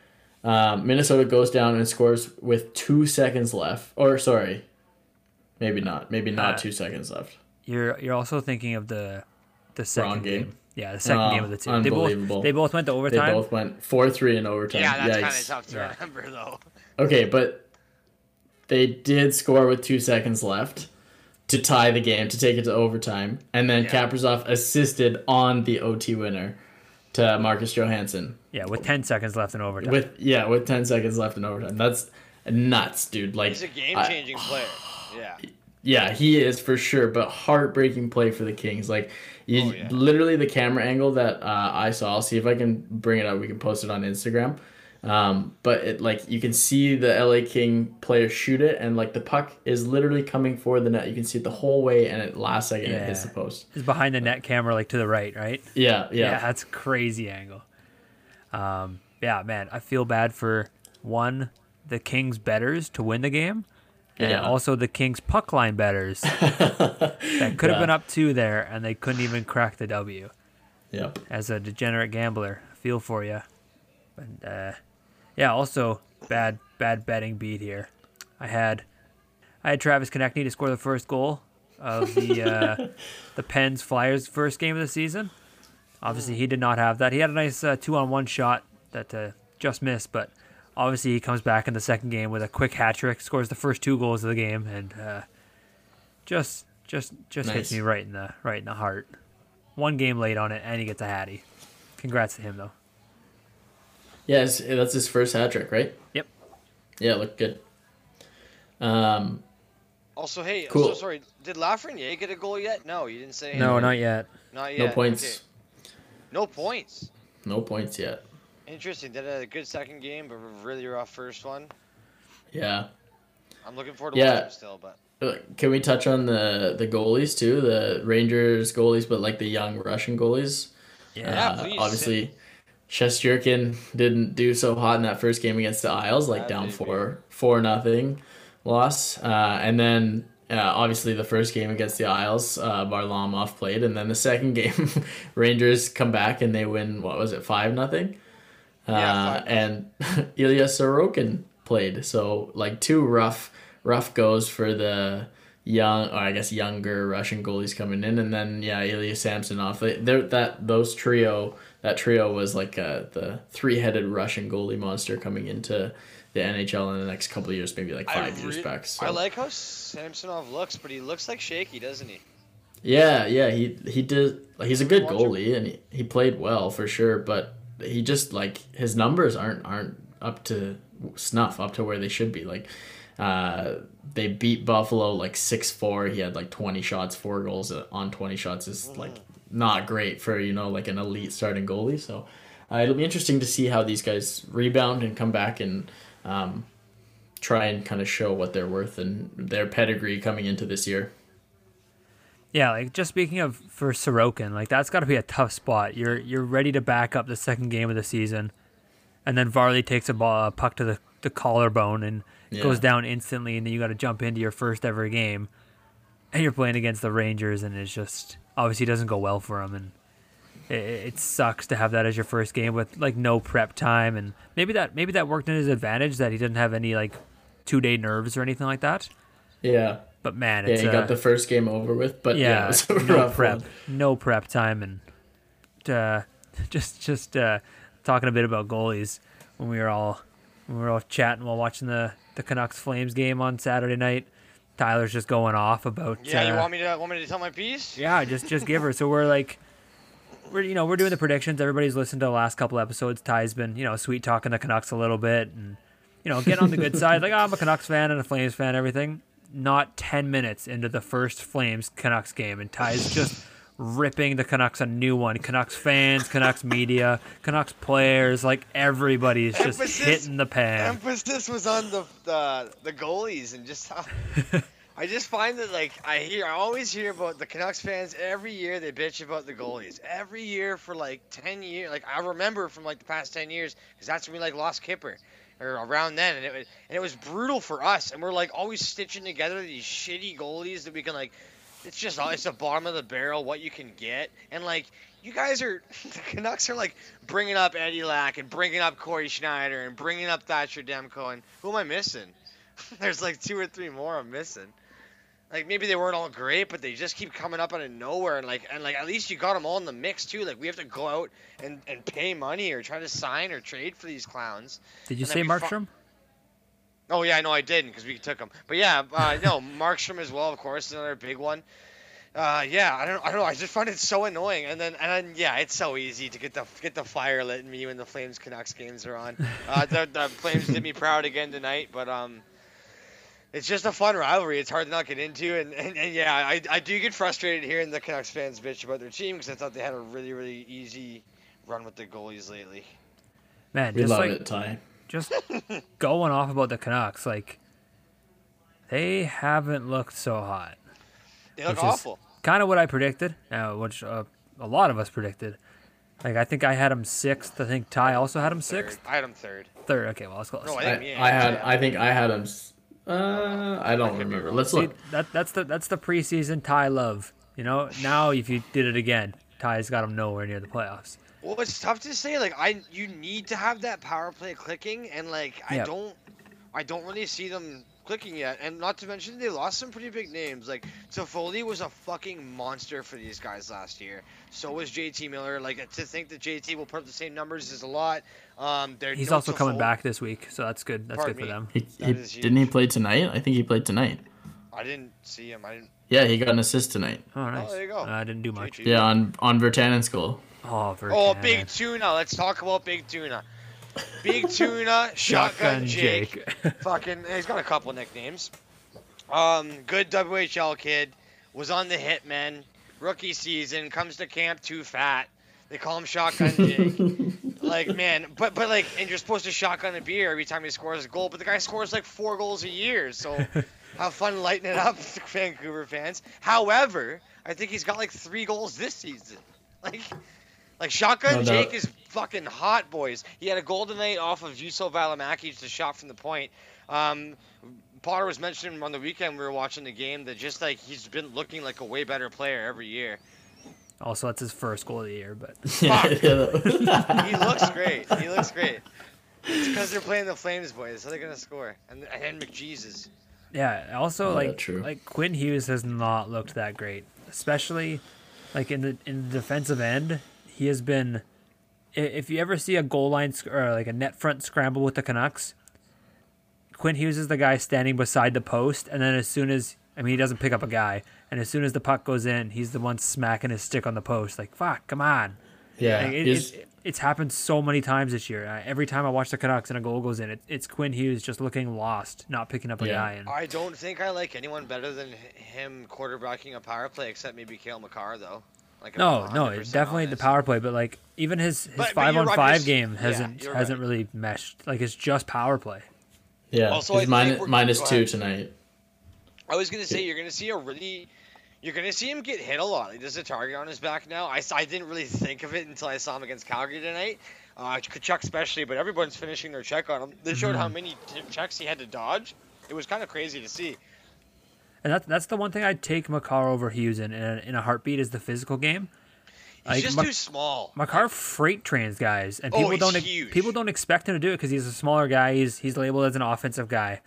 Um, Minnesota goes down and scores with two seconds left. Or, sorry, maybe not. Maybe not Uh, two seconds left. You're you're also thinking of the the second Wrong game. game. Yeah, the second Oh, game of the two. They unbelievable. both they both went to overtime. They both went 4 3 in overtime. Yeah, that's kind of tough to Yeah. remember though. Okay, but they did score with two seconds left to tie the game, to take it to overtime. And then Yeah. Kaprizov assisted on the OT winner to Marcus Johansson. Yeah, with ten seconds left in overtime. With yeah, with ten seconds left in overtime. That's nuts, dude. Like He's a game changing player. Yeah. yeah, he is for sure, but heartbreaking play for the Kings. Like, you, Oh, yeah. literally the camera angle that uh, I saw. I'll see if I can bring it up. We can post it on Instagram. Um, but it like you can see the LA King player shoot it, and like the puck is literally coming for the net. You can see it the whole way, and at last second it hits Yeah. the post. It's behind the net camera, like to the right, right? Yeah, yeah, Yeah, that's crazy angle. Um, yeah, man, I feel bad for one the Kings betters to win the game, and Yeah. also the Kings puck line betters that could have Yeah. been up two there, and they couldn't even crack the W. Yep. As a degenerate gambler, feel for you. But uh, yeah, also bad bad betting beat here. I had I had Travis Konecny to score the first goal of the uh, the Pens Flyers first game of the season. Obviously, he did not have that. He had a nice uh, two on one shot that uh, just missed, but obviously he comes back in the second game with a quick hat trick, scores the first two goals of the game, and uh, just just just hits me right in the right in the heart. One game late on it, and he gets a hattie. Congrats to him though. Yeah, that's his first hat trick, right? Yep. Yeah, looked good. Um, Also, hey, Cool. I'm so sorry. Did Lafreniere get a goal yet? No, you didn't say. No, not yet. not yet. no points. Okay. No points. No points yet. Interesting. Did a good second game, but really rough first one. Yeah. I'm looking forward to Yeah. watching still, but Uh, Can we touch on the the goalies too? The Rangers goalies, but like the young Russian goalies. Yeah, Uh, please. Obviously, Shesterkin didn't do so hot in that first game against the Isles, like Bad down baby. four four nothing loss. Uh, and then uh, obviously the first game against the Isles, uh, Varlamov played, and then the second game, Rangers come back and they win. What was it, five nothing? Yeah, Uh, five. and Ilya Sorokin played. So like two rough rough goes for the young or I guess younger Russian goalies coming in, and then yeah, Ilya Samsonov. They, that those trio that trio was like uh, the three headed Russian goalie monster coming into the NHL in the next couple of years, maybe like five years back. So. I like how Samsonov looks, but he looks like shaky, doesn't he? Yeah, yeah, he he did. He's a good goalie, and he, he played well for sure. But he just like his numbers aren't aren't up to snuff, up to where they should be. Like, uh, they beat Buffalo like six four. He had like twenty shots, four goals on twenty shots is like not great for you know like an elite starting goalie. So uh, it'll be interesting to see how these guys rebound and come back and um, try and kind of show what they're worth and their pedigree coming into this year. Yeah, like just speaking of for Sorokin, like that's got to be a tough spot. You're you're ready to back up the second game of the season, and then Varley takes a ball, a puck to the, the collarbone and Yeah. goes down instantly, and then you got to jump into your first ever game, and you're playing against the Rangers, and it's just obviously doesn't go well for him, and it, it sucks to have that as your first game with like no prep time, and maybe that maybe that worked in his advantage that he didn't have any like two day nerves or anything like that. Yeah. But man, Yeah, he uh, got the first game over with, but yeah, yeah, it was a no prep, one. no prep time, and uh, just just uh, talking a bit about goalies when we were all when we were all chatting while watching the the Canucks Flames game on Saturday night. Tyler's just going off about Yeah, you uh, want me to want me to tell my piece? yeah, just just give her. So we're like, we're you know we're doing the predictions. Everybody's listened to the last couple episodes. Ty's been you know sweet talking the Canucks a little bit, and you know getting on the good side. Like oh, I'm a Canucks fan and a Flames fan. Everything. Not ten minutes into the first Flames Canucks game, and Ty's just ripping the Canucks a new one. Canucks fans, Canucks media, Canucks players, like everybody's just Emphasis- hitting the pan. Emphasis was on the the, the goalies and just how I just find that like I hear I always hear about the Canucks fans every year they bitch about the goalies every year for like ten years like I remember from like the past ten years because that's when we like lost Kipper or around then and it was and it was brutal for us and we're like always stitching together these shitty goalies that we can like it's just it's the bottom of the barrel what you can get and like you guys are the Canucks are like bringing up Eddie Lack and bringing up Cory Schneider and bringing up Thatcher Demko and who am I missing? There's like two or three more I'm missing. Like maybe they weren't all great, but they just keep coming up out of nowhere and like and like at least you got them all in the mix too. Like we have to go out and, and pay money or try to sign or trade for these clowns. Did you And say we fu- Markstrom? Oh yeah, I know I didn't because we took him. But yeah, uh, no Markstrom as well, of course, another big one. Uh, yeah, I don't, I don't know. I just find it so annoying, and then, and then, yeah, it's so easy to get the get the fire lit in me when the Flames Canucks games are on. Uh, the, the Flames did me proud again tonight, but um, it's just a fun rivalry. It's hard to not get into, and, and, and yeah, I, I do get frustrated hearing the Canucks fans bitch about their team because I thought they had a really really easy run with the goalies lately. Man, We just love like it, Ty. Just going off about the Canucks, like they haven't looked so hot. They look awful. Kind of what I predicted, uh, which uh, a lot of us predicted. Like I think I had him sixth. I think Ty also had him sixth, Third. I had him third. third. Okay, well, that's close. No, I I, think me and I had I think I had him. Uh, I don't remember. Let's See, look. that that's the that's the preseason Ty love. You know, now if you did it again, Ty's got him nowhere near the playoffs. Well, it's tough to say. Like, I you need to have that power play clicking, and like I Yeah. don't, I don't really see them clicking yet. And not to mention they lost some pretty big names. Like Toffoli was a fucking monster for these guys last year. So was JT Miller. Like to think that JT will put up the same numbers is a lot. Um, they're He's no also coming back this week, so that's good. That's Pardon good for me? them. He, he, didn't he play tonight? I think he played tonight. I didn't see him. I didn't. Yeah, he got an assist tonight. Oh, nice. there you go. Uh, I didn't do much. JT. Yeah, on on Virtanen's goal. Oh, Oh, Big Tuna. Let's talk about Big Tuna. Big Tuna, Shotgun Jake. Fucking, he's got a couple nicknames. Um, good WHL kid. Was on the Hitmen. Rookie season. Comes to camp too fat. They call him Shotgun Jake. like man, but but like, and you're supposed to shotgun a beer every time he scores a goal. But the guy scores like four goals a year. So have fun lighting it up, Vancouver fans. However, I think he's got like three goals this season. Like. Like Shotgun No doubt. Jake is fucking hot, boys. He had a golden tonight off of Juuso Valimaki, just a shot from the point. Um, Potter was mentioning on the weekend we were watching the game that just like he's been looking like a way better player every year. Also, that's his first goal of the year, but He looks great. He looks great. It's because they're playing the Flames, boys, so they're gonna score. And and McJesus. yeah. Also, Oh, like true. like Quinn Hughes has not looked that great, especially like in the in the defensive end. He has been. If you ever see a goal line sc- or like a net front scramble with the Canucks, Quinn Hughes is the guy standing beside the post, and then as soon as I mean he doesn't pick up a guy, and as soon as the puck goes in, he's the one smacking his stick on the post. Like fuck, come on. yeah. Like, it, he's- it, it's happened so many times this year. Uh, every time I watch the Canucks and a goal goes in, it, it's Quinn Hughes just looking lost, not picking up a Yeah. guy. And I don't think I like anyone better than h- him quarterbacking a power play, except maybe Cale Makar though. Like no, no, 100% it's definitely the power play, but like even his his But- but five you're on right, five game hasn't you're hasn't right. really meshed. Like it's just power play. yeah. Also, he's I think minus, we're- minus go two ahead. tonight. I was gonna say you're gonna see a really, you're gonna see him get hit a lot. Like, there's a target on his back now. I, I didn't really think of it until I saw him against Calgary tonight. Uh, Tkachuk especially, but everyone's finishing their check on him. They showed how many t- checks he had to dodge. It was kind of crazy to see. And that's that's the one thing I'd take Makar over Hughes in in a, in a heartbeat is the physical game. He's Like, just Mak- too small. Makar freight trains guys, and Oh, people he's don't huge. people don't expect him to do it because he's a smaller guy. He's he's labeled as an offensive guy,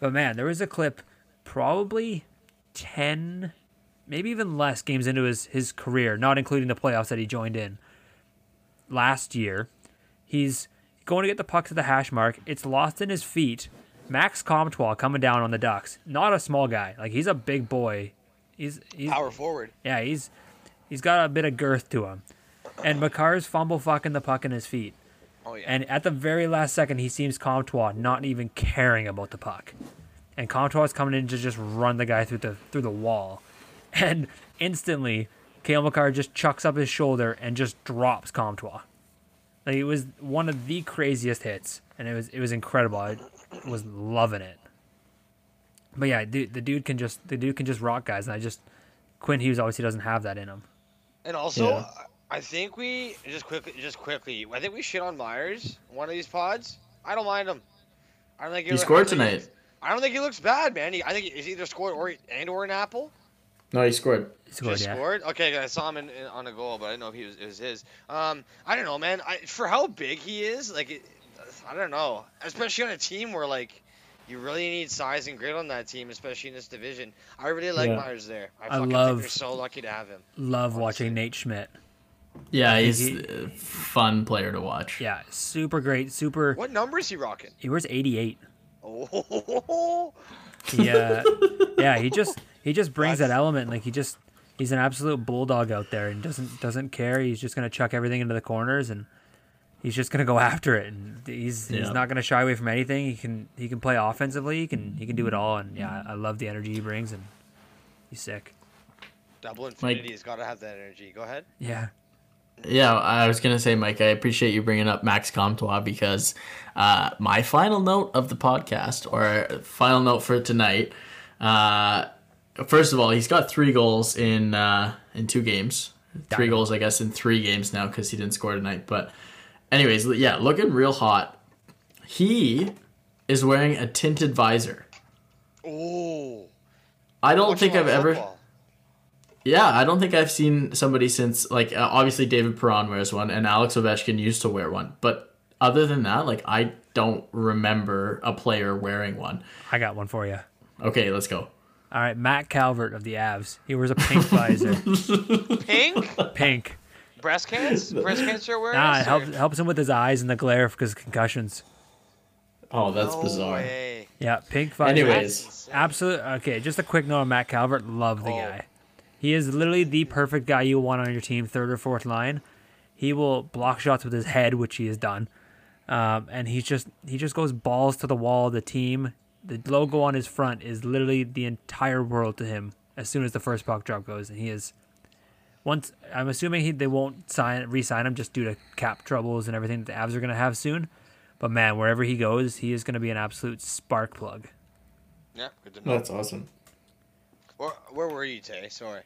but man, there was a clip, probably ten, maybe even less games into his his career, not including the playoffs that he joined in last year. He's going to get the puck to the hash mark. It's lost in his feet. Max Comtois coming down on the Ducks. Not a small guy. Like he's a big boy. He's he's Power forward. yeah, he's he's got a bit of girth to him. And Makar's fumble fucking the puck in his feet. Oh yeah. And at the very last second, he seems Comtois not even caring about the puck. And Comtois is coming in to just run the guy through the through the wall. And instantly, Cale Makar just chucks up his shoulder and just drops Comtois. Like it was one of the craziest hits, and it was it was incredible. I was loving it. But yeah, dude, the dude can just the dude can just rock guys, and I just Quinn Hughes obviously doesn't have that in him. And also, Yeah. I think we just quickly, just quickly. I think we shit on Myers one of these pods. I don't mind him. I don't think He I scored don't think he- tonight. I don't think he looks bad, man. He, I think he's either scored or and or an apple. No, he scored. He scored, Just yeah. scored. Okay, I saw him in, in, on a goal, but I didn't know if he was it was his. Um, I don't know, man. I, for how big he is, like, it, I don't know. Especially on a team where like you really need size and grit on that team, especially in this division. I really like Yeah. Myers there. I, I love- think they're so lucky to have him. Love Honestly. watching Nate Schmidt. Yeah, he's he- a fun player to watch. Yeah, super great, super. What number is he rocking? He wears 88. Oh, He, uh, yeah, he just he just brings that element. Like he just he's an absolute bulldog out there and doesn't doesn't care. He's just gonna chuck everything into the corners and he's just gonna go after it. And he's he's not gonna shy away from anything. He can he can play offensively. He can he can do it all. And yeah, I love the energy he brings and he's sick. double infinity has got to have that energy. Go ahead. Yeah, Yeah, I was gonna say, Mike, I appreciate you bringing up Max Comtois because uh, my final note of the podcast, or final note for tonight, uh, first of all, he's got three goals in uh, in two games. Three Dynamite. goals, I guess, in three games now because he didn't score tonight. But, anyways, yeah, looking real hot. He is wearing a tinted visor. Oh, I don't think I've of ever. football. Yeah, I don't think I've seen somebody since like uh, obviously David Perron wears one and Alex Ovechkin used to wear one, but other than that, like I don't remember a player wearing one. I got one for you. Okay, let's go. All right, Matt Calvert of the Avs. He wears a pink visor. Pink pink. Breast cancer. Breast cancer awareness. Nah, it helps helps him with his eyes and the glare because concussions. Oh, that's No bizarre. way. Yeah, pink visor. Anyways, Absolute. Okay, just a quick note on Matt Calvert. Love the Oh. guy. He is literally the perfect guy you want on your team, third or fourth line. He will block shots with his head, which he has done, um, and he's just he just goes balls to the wall. of The team, the logo on his front is literally the entire world to him. As soon as the first puck drop goes, and he is. Once I'm assuming he, they won't sign re-sign him just due to cap troubles and everything that the Avs are going to have soon. But man, wherever he goes, he is going to be an absolute spark plug. Yeah, good to know. that's awesome. Where, where were you, Tay? Sorry.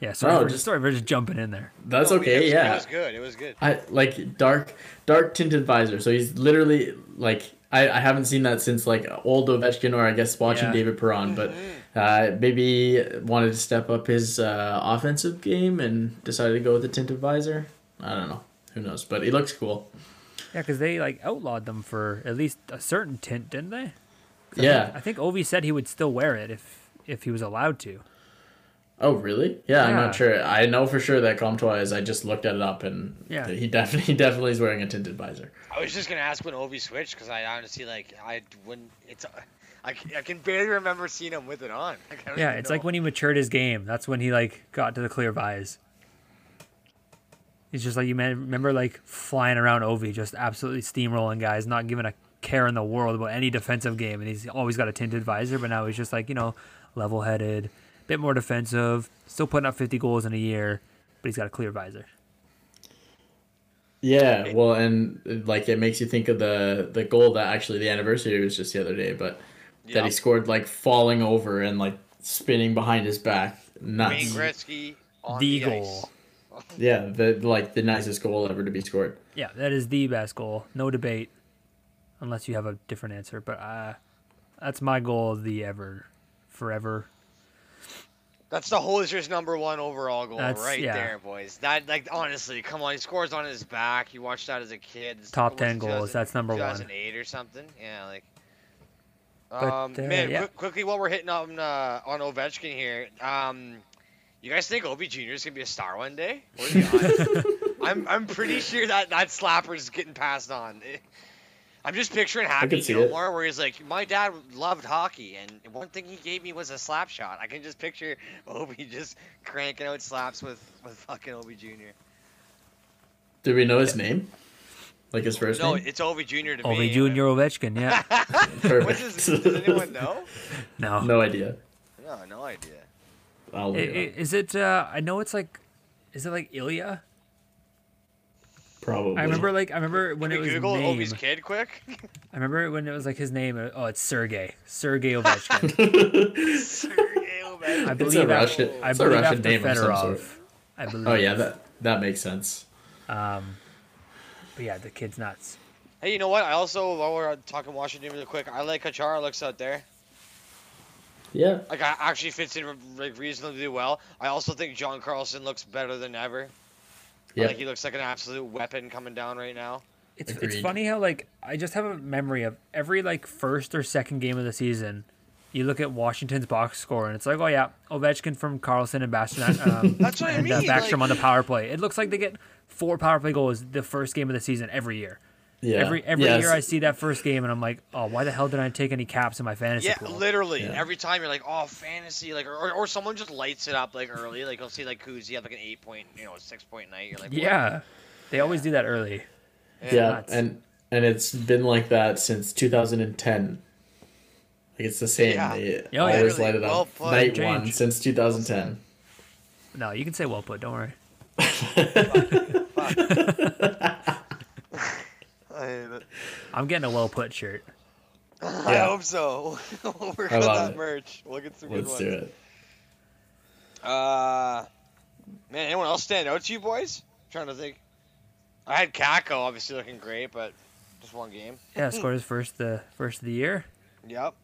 Yeah, sorry, Oh, for, just- sorry for just jumping in there. That's No, it okay. yeah, It was good. It was good. I like dark dark tinted visor. So he's literally like I, I haven't seen that since like old Ovechkin or I guess watching Yeah. David Perron, but mm-hmm. Uh, maybe wanted to step up his uh, offensive game and decided to go with the tinted visor. I don't know. Who knows? But he looks cool. Yeah, because they like outlawed them for at least a certain tint, didn't they? 'Cause I Yeah. think, I think Ovi said he would still wear it if if he was allowed to. Oh, really? Yeah, I'm not sure. I know for sure that Comtois is. I just looked at it up, and Yeah. he definitely he definitely is wearing a tinted visor. I was just gonna ask when Ovi switched because I honestly like I wouldn't. It's I, c- I can barely remember seeing him with it on. Like, Yeah, even it's like when he matured his game. That's when he like got to the clear vise. He's just like you man, remember like flying around Ovi, just absolutely steamrolling guys, not giving a care in the world about any defensive game, and he's always got a tinted visor. But now he's just like you know, level-headed, a bit more defensive, still putting up 50 goals in a year, but he's got a clear visor. Yeah, well, and like it makes you think of the the goal that actually the anniversary was just the other day, but that he scored like falling over and like spinning behind his back. Wayne Gretzky on The the, goal. Ice. Yeah, the like the nicest goal ever to be scored. Yeah, that is the best goal, no debate, unless you have a different answer. But uh, that's my goal of the ever, forever. That's the Hosier's number one overall goal That's- right yeah. there, boys. That like honestly, come on, he scores on his back. You watched that as a kid. It's- Top 10 goals, that's number one. 2008 or something. Yeah, like. But, um, uh, man, yeah. quick, quickly while we're hitting on uh, on Ovechkin here, um, you guys think Obi Jr. is gonna be a star one day? What are the odds? I'm I'm pretty sure that that slapper is getting passed on. I'm just picturing Happy could see it. Gilmore where he's like, my dad loved hockey, and one thing he gave me was a slap shot. I can just picture Obi just cranking out slaps with with fucking Obi Jr. Did we know his name? Like his first No, name? No, it's Obi Jr. to Ovi me. Junior Ovechkin, yeah. What's his, does anyone know? No. no idea. No, no idea. I'll I- look i- it up. Is it? Uh, I know it's like, is it like Ilya? Probably. I remember like I remember when Can it we was Google name. Ovi's kid quick? I remember when it was like his name. uh, Oh, it's Sergey. Sergey Ovechkin. Sergey Ovechkin. I It's a Russian- after, I it's a Russian after name of some sort. I believe. oh yeah, that that makes sense. Um, but yeah, the kid's nuts. Hey, you know what? I also, while we're talking Washington really quick, I like how Chara looks out there. Yeah. Like, I actually fits in like reasonably well. I also think John Carlson looks better than ever. Yeah. Like he looks like an absolute weapon coming down right now. It's it's funny how like I just have a memory of every like first or second game of the season. You look at Washington's box score and it's like, oh yeah, Ovechkin from Carlson and Bastian. Um, That's what I and uh, Backstrom like- on the power play. It looks like they get four power play goals the first game of the season every year. Yeah. Every every Yes. year I see that first game and I'm like, oh, why the hell did I take any caps in my fantasy Yeah, pool? literally. Yeah. Every time you're like, oh, fantasy, like, or, or someone just lights it up like early. Like you'll see like Kuzi have like an eight point, you know, a six point night. You're like, what? Yeah, they always do that early. Yeah, nuts. and and it's been like that since 2010. Like it's the same. Yeah. They Oh, yeah. always Literally, light it well up. put. Night Change. one since 2010. No, you can say well put. Don't worry. I hate it. I'm getting a well put shirt. I Yeah. hope so. we'll work I on love that it. merch. We'll get some Let's good do it. Uh, man, anyone else stand out to you boys? trying to think. I had Kakko obviously looking great, but just one game. Yeah, scored his first the first of the year. Yep.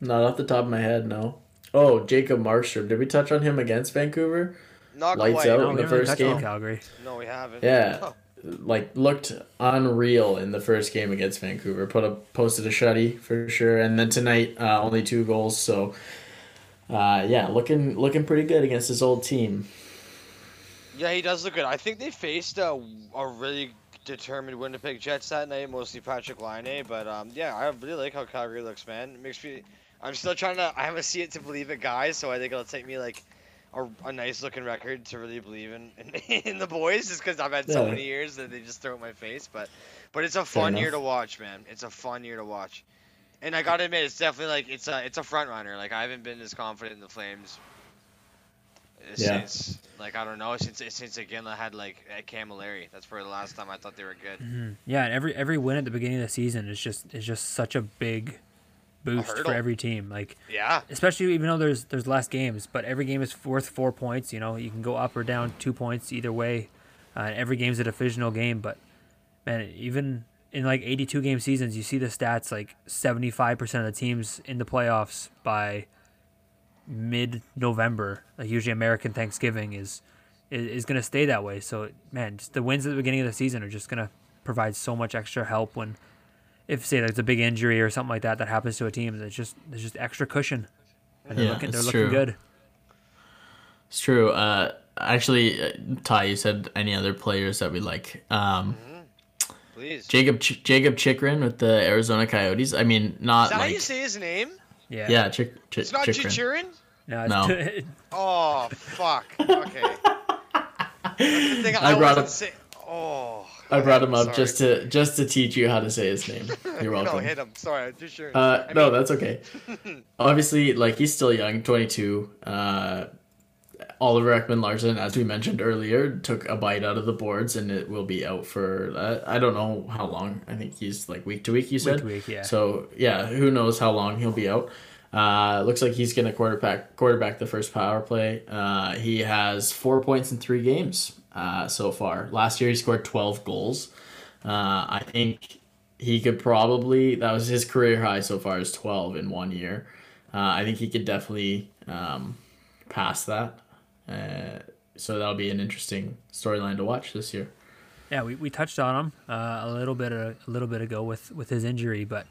Not off the top of my head, no. Oh, Jacob Markstrom. Did we touch on him against Vancouver? Not Lights quite. out. No, in the first game? Calgary. No, we haven't. Yeah. Oh, Like looked unreal in the first game against Vancouver. Put a posted a shutty for sure, and then tonight uh, only two goals. So, uh, yeah, looking looking pretty good against his old team. Yeah, he does look good. I think they faced a, a really determined Winnipeg Jets that night, mostly Patrik Laine. But um, yeah, I really like how Calgary looks, man. It makes me. I'm still trying to. I haven't seen it to believe it, guys. So I think it'll take me like a, a nice looking record to really believe in in, in the boys, just because I've had so Yeah. many years that they just throw it in my face. But but it's a fun year to watch, man. It's a fun year to watch. And I gotta admit, it's definitely like it's a it's a front runner. Like I haven't been as confident in the Flames Yeah. since like I don't know since since again I had like at Cammalleri. That's probably the last time I thought they were good. Mhm. Yeah, and every every win at the beginning of the season is just is just such a big boost for every team. Like Yeah, especially even though there's there's less games, but every game is worth four points. You know, you can go up or down two points either way. Uh, every game's a divisional game, but man, even in like 82 game seasons, you see the stats like 75% of the teams in the playoffs by mid November, like usually American Thanksgiving is is, is going to stay that way. So man, just the wins at the beginning of the season are just going to provide so much extra help when if say there's a big injury or something like that that happens to a team, it's just there's just extra cushion. And they're Yeah, looking they're looking true. good. It's true. Uh, actually, uh, Ty, you said any other players that we like? Um, please. Jacob Ch- Jacob Chikrin with the Arizona Coyotes. I mean, Is not that how you say his name? Yeah. yeah, Chik, Ch- It's not Chikrin. Chichurin. No, No. it's Oh fuck. Okay. That's the thing I I, brought wasn't up- say- Oh. I brought him up Sorry. just to just to teach you how to say his name. You're welcome. no, hit him. Sorry, Chichurin. Uh, I no, mean- that's okay. Obviously, like he's still young, 22. Uh, Oliver Ekman-Larsson, as we mentioned earlier, took a bite out of the boards, and it will be out for uh, I don't know how long. I think he's like week to week. You said to week, yeah. So yeah, who knows how long he'll be out. Uh, looks like he's gonna quarterback quarterback the first power play. Uh, he has four points in three games uh, so far. Last year he scored twelve goals. Uh, I think he could probably that was his career high so far is 12 in one year uh, i think he could definitely um, pass that uh, so that'll be an interesting storyline to watch this year Yeah, we, we touched on him uh, a little bit a, a little bit ago with, with his injury, but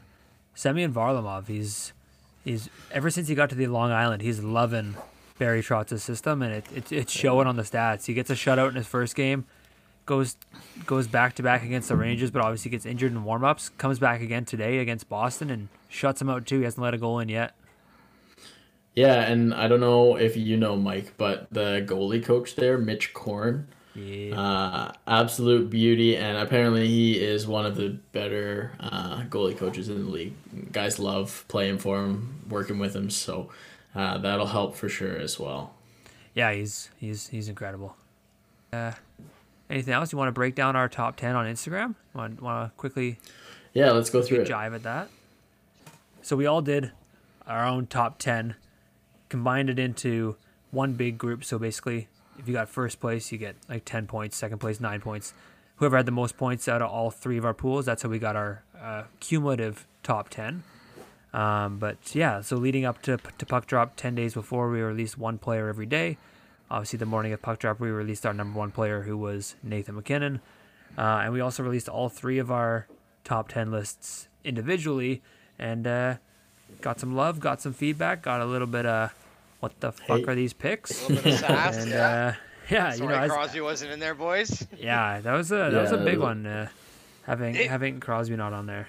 Semyon Varlamov, he's he's ever since he got to the Long Island, he's loving Barry Trotz's system, and it, it it's showing on the stats. He gets a shutout in his first game, goes goes back to back against the Rangers, but obviously gets injured in warmups. Comes back again today against Boston and shuts him out too. He hasn't let a goal in yet. yeah and i don't know if you know mike but the goalie coach there mitch korn Yeah, uh, absolute beauty, and apparently he is one of the better uh, goalie coaches in the league. Guys love playing for him, working with him, so uh, that'll help for sure as well. yeah, he's he's he's incredible. Uh, anything else? You want to break down our top ten on Instagram? Want want to quickly Yeah, let's go through it. jive at that? So we all did our own top ten, combined it into one big group. So basically, if you got first place, you get like ten points. Second place, nine points. Whoever had the most points out of all three of our pools, that's how we got our uh, cumulative top ten. Um, but yeah, so leading up to to puck drop, ten days before, we released one player every day. Obviously, the morning of puck drop, we released our number one player, who was Nathan MacKinnon, uh, and we also released all three of our top ten lists individually, and uh, got some love, got some feedback, got a little bit of what the fuck Hey. are these picks? A little bit of sass. and yeah. uh, yeah, you Sorry, know, I, Crosby wasn't in there, boys. yeah, that was a that was a big it- one. Uh, having It- having Crosby not on there.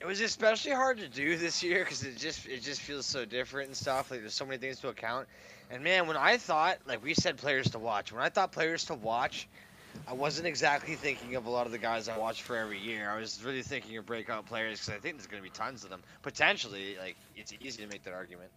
It was especially hard to do this year because it just it just feels so different and stuff. Like there's so many things to account. And man, when I thought like we said players to watch, when I thought players to watch, I wasn't exactly thinking of a lot of the guys I watch for every year. I was really thinking of breakout players because I think there's going to be tons of them. Potentially, like it's easy to make that argument.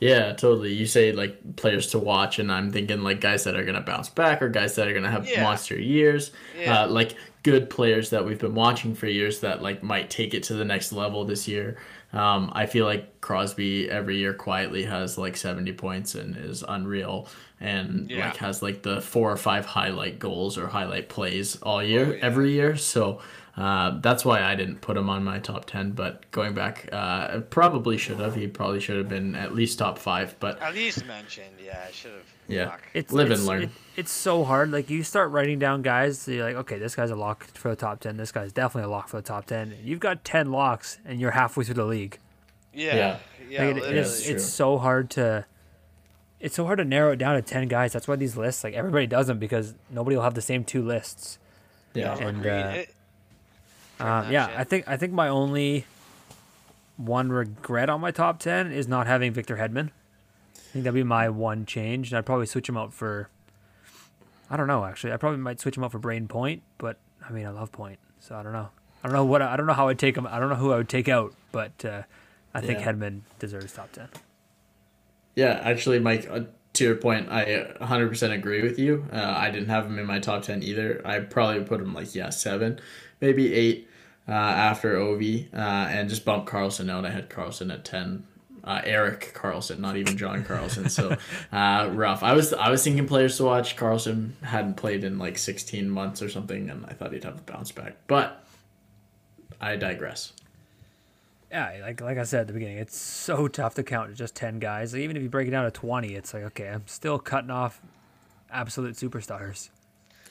Yeah, totally. You say like players to watch, and I'm thinking like guys that are gonna bounce back or guys that are gonna have Yeah. monster years. Yeah. Uh, like good players that we've been watching for years that like might take it to the next level this year. Um, I feel like Crosby every year quietly has like 70 points and is unreal, and Yeah. like has like the four or five highlight goals or highlight plays all year, Oh, every year. So. Uh, that's why I didn't put him on my top 10, but going back, uh, probably should have. He probably should have been at least top five, but At least mentioned, yeah. I should have. Yeah. Fuck. It's Live and learn. it- it's so hard. Like you start writing down guys, so you're like, okay, this guy's a lock for the top ten. This guy's definitely a lock for the top ten. You've got ten locks, and you're halfway through the league. Yeah. Yeah. Yeah. It- it's true. it's so hard to. It's so hard to narrow it down to ten guys. That's why these lists, like everybody does them because nobody will have the same two lists. yeah. And uh, It- um, that yeah, shit. I think I think my only one regret on my top ten is not having Victor Hedman. I think that'd be my one change, and I'd probably switch him out for. I don't know. Actually, I probably might switch him out for Brayden Point, but I mean, I love Point, so I don't know. I don't know what I don't know how I'd take him. I don't know who I would take out, but uh, I think Yeah. Hedman deserves top ten. Yeah, actually, Mike, uh, to your point, I 100% agree with you. Uh, I didn't have him in my top 10 either. I probably would put him like, yeah, seven, maybe eight uh, after Ovi, uh, and just bump Karlsson out. I had Karlsson at 10. Uh, Erik Karlsson, not even John Carlson. So uh, rough. I was I was thinking players to watch. Carlson hadn't played in like 16 months or something, and I thought he'd have a bounce back. But I digress. Yeah, like like I said at the beginning, it's so tough to count just ten guys. Like, even if you break it down to twenty, it's like okay, I'm still cutting off absolute superstars.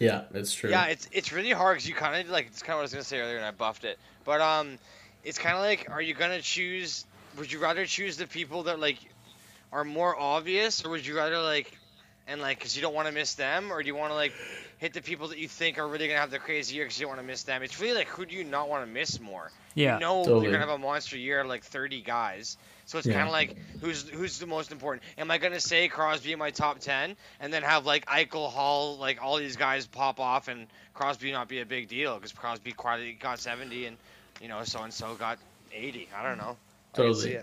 Yeah, it's true. Yeah, it's it's really hard because you kind of like it's kind of what I was gonna say earlier and I buffed it. But um, it's kind of like, are you gonna choose? Would you rather choose the people that like are more obvious, or would you rather like, and like, cause you don't want to miss them, or do you want to like hit the people that you think are really gonna have the crazy year because you don't want to miss them? It's really like, who do you not want to miss more? Yeah, you know totally. you're gonna have a monster year, like 30 guys. So it's Yeah. kind of like who's who's the most important? Am I gonna say Crosby in my top 10 and then have like Eichel, Hall, like all these guys pop off and Crosby not be a big deal because Crosby quietly got 70 and you know so and so got 80. I don't know. I can Totally.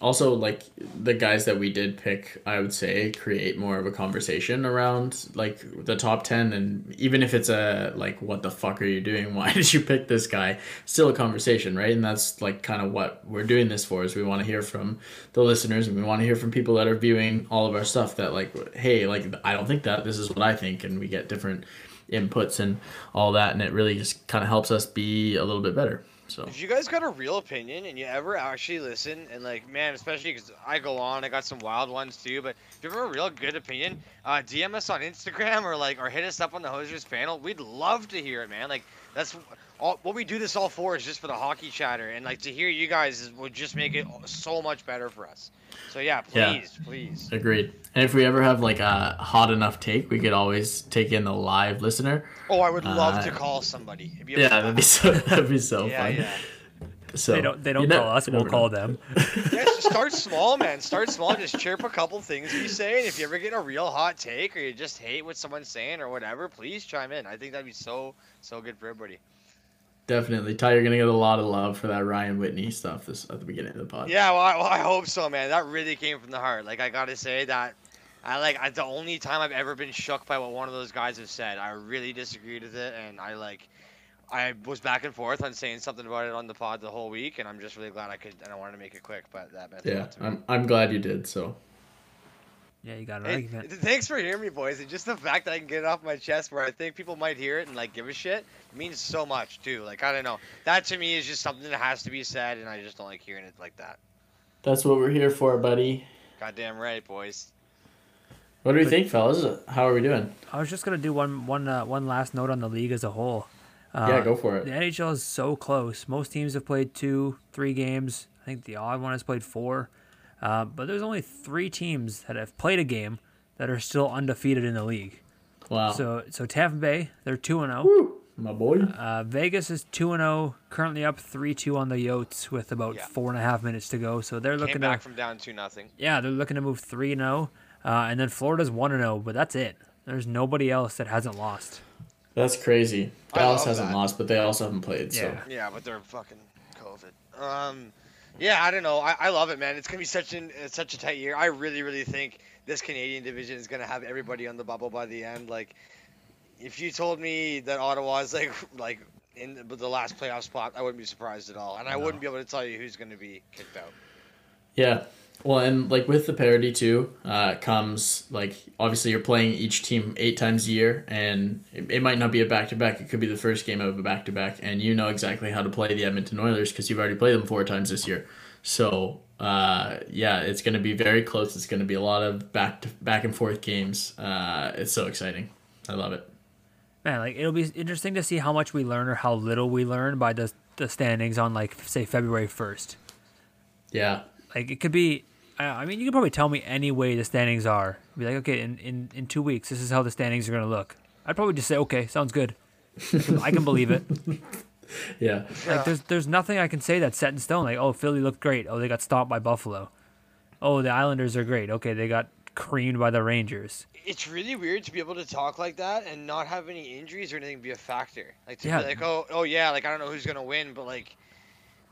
Also like the guys that we did pick i would say create more of a conversation around like the top 10 and even if it's a like what the fuck are you doing? Why did you pick this guy? Still a conversation right? And that's like kind of what we're doing this for is we want to hear from the listeners and we want to hear from people that are viewing all of our stuff that like hey like i don't think that this is what i think and we get different inputs and all that and it really just kind of helps us be a little bit better so If you guys got a real opinion and you ever actually listen and like, man, especially because I go on, I got some wild ones too. But if you have a real good opinion, uh, DM us on Instagram or like, or hit us up on the Hosers panel. We'd love to hear it, man. Like that's all, what we do this all for is just for the hockey chatter and like to hear you guys is, would just make it so much better for us. So yeah, Yeah. please, please. Agreed. And if we ever have like a hot enough take, we could always take in the live listener. Oh, I would love to Uh, call somebody. Be Yeah, blast. that'd be so that'd be so yeah, fun. yeah. So they don't they don't ne- call us. We'll call know. them. Yeah, just start small, man. Start small. Just chirp a couple things you say, and if you ever get a real hot take or you just hate what someone's saying or whatever, please chime in. I think that'd be so so good for everybody. Definitely, Ty. You're gonna get a lot of love for that Ryan Whitney stuff this at the beginning of the pod. Yeah, well I, well, I hope so, man. That really came from the heart. Like I gotta say that I like I, the only time I've ever been shook by what one of those guys have said. I really disagreed with it, and I like I was back and forth on saying something about it on the pod the whole week, and I'm just really glad I could. And I wanted to make it quick, but that meant Yeah, to. I'm I'm glad you did. So Yeah, you got an It- argument. thanks for hearing me, boys. And just the fact that I can get it off my chest, where I think people might hear it and like give a shit, means so much too. Like I don't know, that to me is just something that has to be said, and I just don't like hearing it like that. that's what we're here for, buddy. Goddamn right, boys. What do we think, fellas? How are we doing? I was just gonna do one one uh, one last note on the league as a whole. Uh, yeah, go for it. The. NHL is so close. Most teams have played two, three games. I think the odd one has played four. Uh, but there's only three teams that have played a game that are still undefeated in the league. Wow. So so Tampa Bay, they're two and zero. My boy. Uh, Vegas is two and zero, currently up three two on the Yotes with about Yeah. four and a half minutes to go. So they're Came looking back to from down two nothing. yeah they're looking to move three and zero. Uh, and then Florida's one and zero, but that's it. There's nobody else that hasn't lost. That's crazy. Dallas hasn't that. lost, but they also haven't played. So Yeah. Yeah, but they're fucking COVID. Um, yeah, I don't know. I, I love it, man. It's gonna be such an such a tight year. I really, really think this Canadian division is gonna have everybody on the bubble by the end. Like, if you told me that Ottawa is like like in the, the last playoff spot, I wouldn't be surprised at all, and I wouldn't be able to tell you who's gonna be kicked out. Yeah. Well, and like with the parity too, uh, comes like obviously you're playing each team eight times a year, and it, it might not be a back to back. It could be the first game of a back to back, and you know exactly how to play the Edmonton Oilers because you've already played them four times this year. So uh, yeah, it's going to be very close. It's going to be a lot of back to back and forth games. Uh, it's so exciting. I love it. Man, like it'll be interesting to see how much we learn or how little we learn by the the standings on like say February first. Yeah. Like it could be. I I mean, you can probably tell me any way the standings are. Be like, okay, in, in, in two weeks, this is how the standings are gonna look. I'd probably just say, okay, sounds good. I can, I can believe it. Yeah. Like there's there's nothing I can say that's set in stone. Like, oh, Philly looked great. Oh, they got stopped by Buffalo. Oh, the Islanders are great. Okay, they got creamed by the Rangers. It's really weird to be able to talk like that and not have any injuries or anything be a factor. Like to Yeah. be like, oh, oh yeah, like I don't know who's gonna win, but like,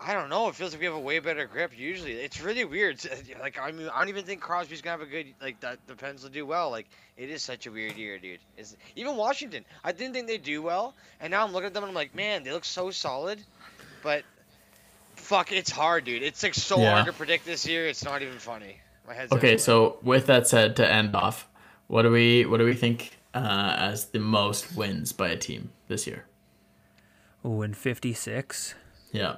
I don't know. It feels like we have a way better grip usually. It's really weird. Like I mean, I don't even think Crosby's gonna have a good like that. The Pens will do well. Like it is such a weird year, dude. It's, even Washington, I didn't think they'd do well, and now I'm looking at them and I'm like, man, they look so solid, but fuck, it's hard, dude. It's like so Yeah. hard to predict this year. It's not even funny. My head's Okay, everywhere. so with that said, to end off, what do we what do we think uh, as the most wins by a team this year? Oh, in 56, Yeah.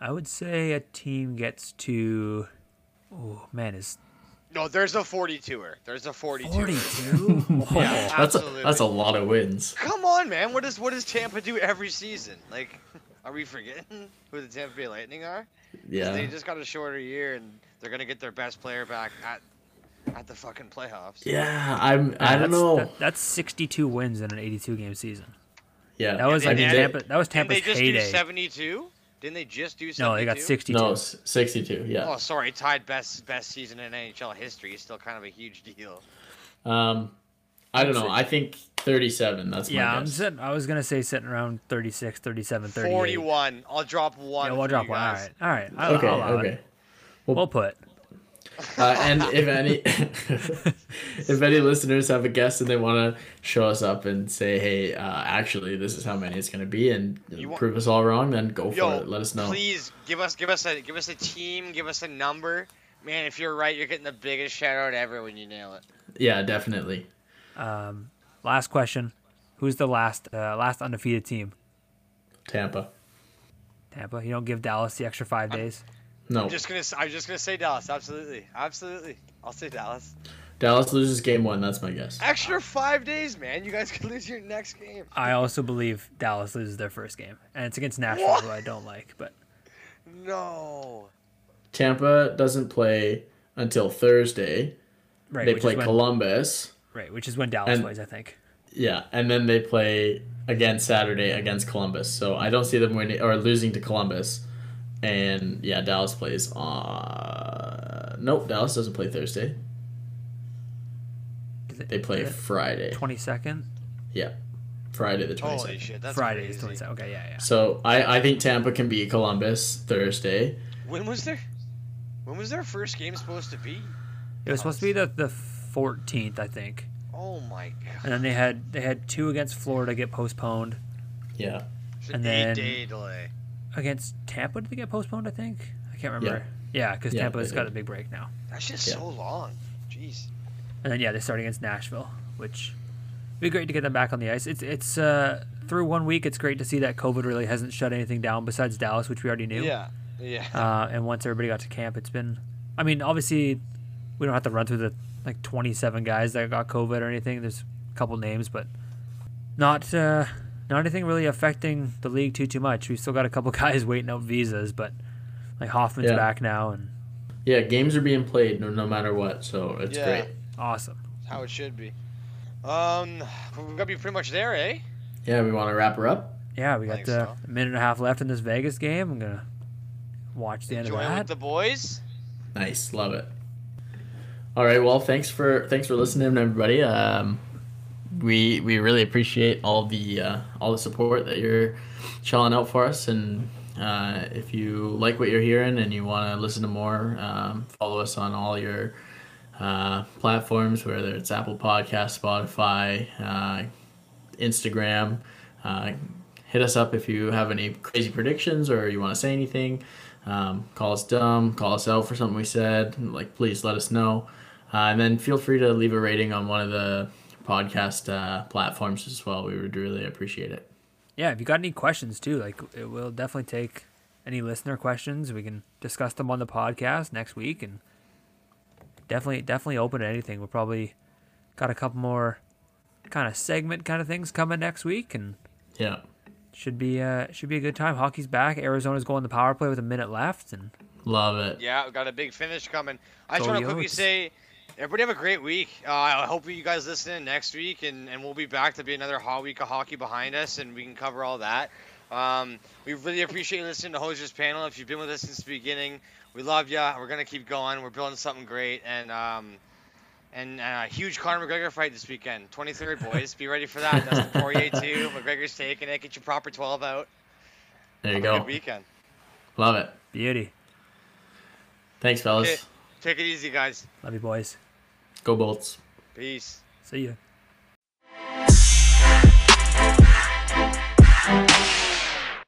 I would say a team gets to. Oh man, is No, there's a 42er. There's a 42. 42. Yeah, That's a, that's a lot of wins. Come on, man. What does what does Tampa do every season? Like, are we forgetting who the Tampa Bay Lightning are? Yeah. They just got a shorter year, and they're gonna get their best player back at at the fucking playoffs. Yeah, I'm I don't that's, know. that- that's 62 wins in an 82 game season. yeah. That was they- like they- Tampa. That was Didn't Tampa's they just heyday. do 72? Didn't they just do 72? No, they got 62. No, 62. Yeah. Oh, sorry, tied best best season in NHL history. Is still kind of a huge deal. Um I don't know. I think 37. That's my yeah, I'm guess. sitting, I was gonna say sitting around 36, 37, 38. 41. I'll drop one. Yeah, we'll drop one. All guys. right, all right. I'll, Okay, I'll allow okay. It. We'll put. Uh, and if any if any listeners have a guess and they want to show us up and say, "Hey, uh, actually, this is how many it's going to be," and You want- prove us all wrong, then go for it. Let us know. Please give us give us a give us a team, give us a number. Man, if you're right, you're getting the biggest shout out ever when you nail it. Yeah, definitely. Um, last question: Who's the last uh, last undefeated team? Tampa. Tampa. You don't give Dallas the extra five days. No, I'm just gonna s- I'm just gonna say Dallas. Absolutely, absolutely. I'll say Dallas. Dallas loses game one. That's my guess. Extra five days, man. You guys could lose your next game. I also believe Dallas loses their first game, and it's against Nashville, What? who I don't like. But No. Tampa doesn't play until Thursday. right, they play when, Columbus. right, which is when Dallas and- plays. I think. Yeah, and then they play again Saturday against Columbus. So I don't see them winning or losing to Columbus. And yeah, Dallas plays on. Nope, Dallas doesn't play Thursday. Is They play Friday. twenty second. Yeah, Friday the twenty Holy shit, that's Friday crazy. is twenty second. Okay, yeah, yeah. So I I think Tampa can beat Columbus Thursday. When was their when was their first game supposed to be? It was supposed to be the the 14th, I think, Oh my god. and then they had they had two against Florida get postponed. Yeah. It's an And then- eight-day delay. Against Tampa, did they get postponed? I think I can't remember. Yeah, because Yeah, Tampa's they got a big break now. That's just Yeah. so long. Jeez. And then yeah, they start against Nashville, which would be great to get them back on the ice. It's it's uh through one week. It's great to see that COVID really hasn't shut anything down besides Dallas, which we already knew. Yeah. Yeah. Uh, and once everybody got to camp, it's been. I mean, obviously, we don't have to run through the like 27 guys that got COVID or anything. There's a couple names, but not uh, not anything really affecting the league too too much. We still got a couple guys waiting out visas, but like Hoffman's Yeah. back now and Yeah, games are being played no, no matter what, so it's Yeah. great. awesome. How it should be. Um, we're gonna be pretty much there, eh? Yeah, we want to wrap her up. Yeah, we got think uh, so. a minute and a half left in this Vegas game. I'm gonna watch the end of it that. with the boys. Nice, love it. All right, well, thanks for thanks for listening, everybody. Um, we we really appreciate all the uh, all the support that you're shelling out for us, and uh, if you like what you're hearing and you want to listen to more, um, follow us on all your uh, platforms, whether it's Apple Podcast, Spotify, uh, Instagram. Uh, hit us up if you have any crazy predictions or you want to say anything. Um, call us dumb, call us out for something we said. Like, please let us know. Uh, and then feel free to leave a rating on one of the podcast uh, platforms as well. We would really appreciate it. Yeah, if you got any questions too, like it will definitely take any listener questions. We can discuss them on the podcast next week, and definitely definitely open to anything. We'll probably got a couple more kind of segment kind of things coming next week, and Yeah. should be uh should be a good time. Hockey's back. Arizona's going the power play with a minute left, and Love it. Yeah, we got a big finish coming. I just Go want to quickly say, everybody have a great week. Uh, I hope you guys listen in next week, and, and we'll be back to be another hot week of hockey behind us, and we can cover all that. Um, we really appreciate you listening to Hosier's panel. If you've been with us since the beginning, we love you. We're gonna keep going. We're building something great, and um, and uh, huge Conor McGregor fight this weekend, 23rd boys. Be ready for that. That's the Poirier two. McGregor's taking it. Get your proper 12 out. There you Have a go. Good weekend. Love it. beauty. Thanks, fellas. Okay. Take it easy, guys. Love you, boys. Go Bolts. Peace. See ya.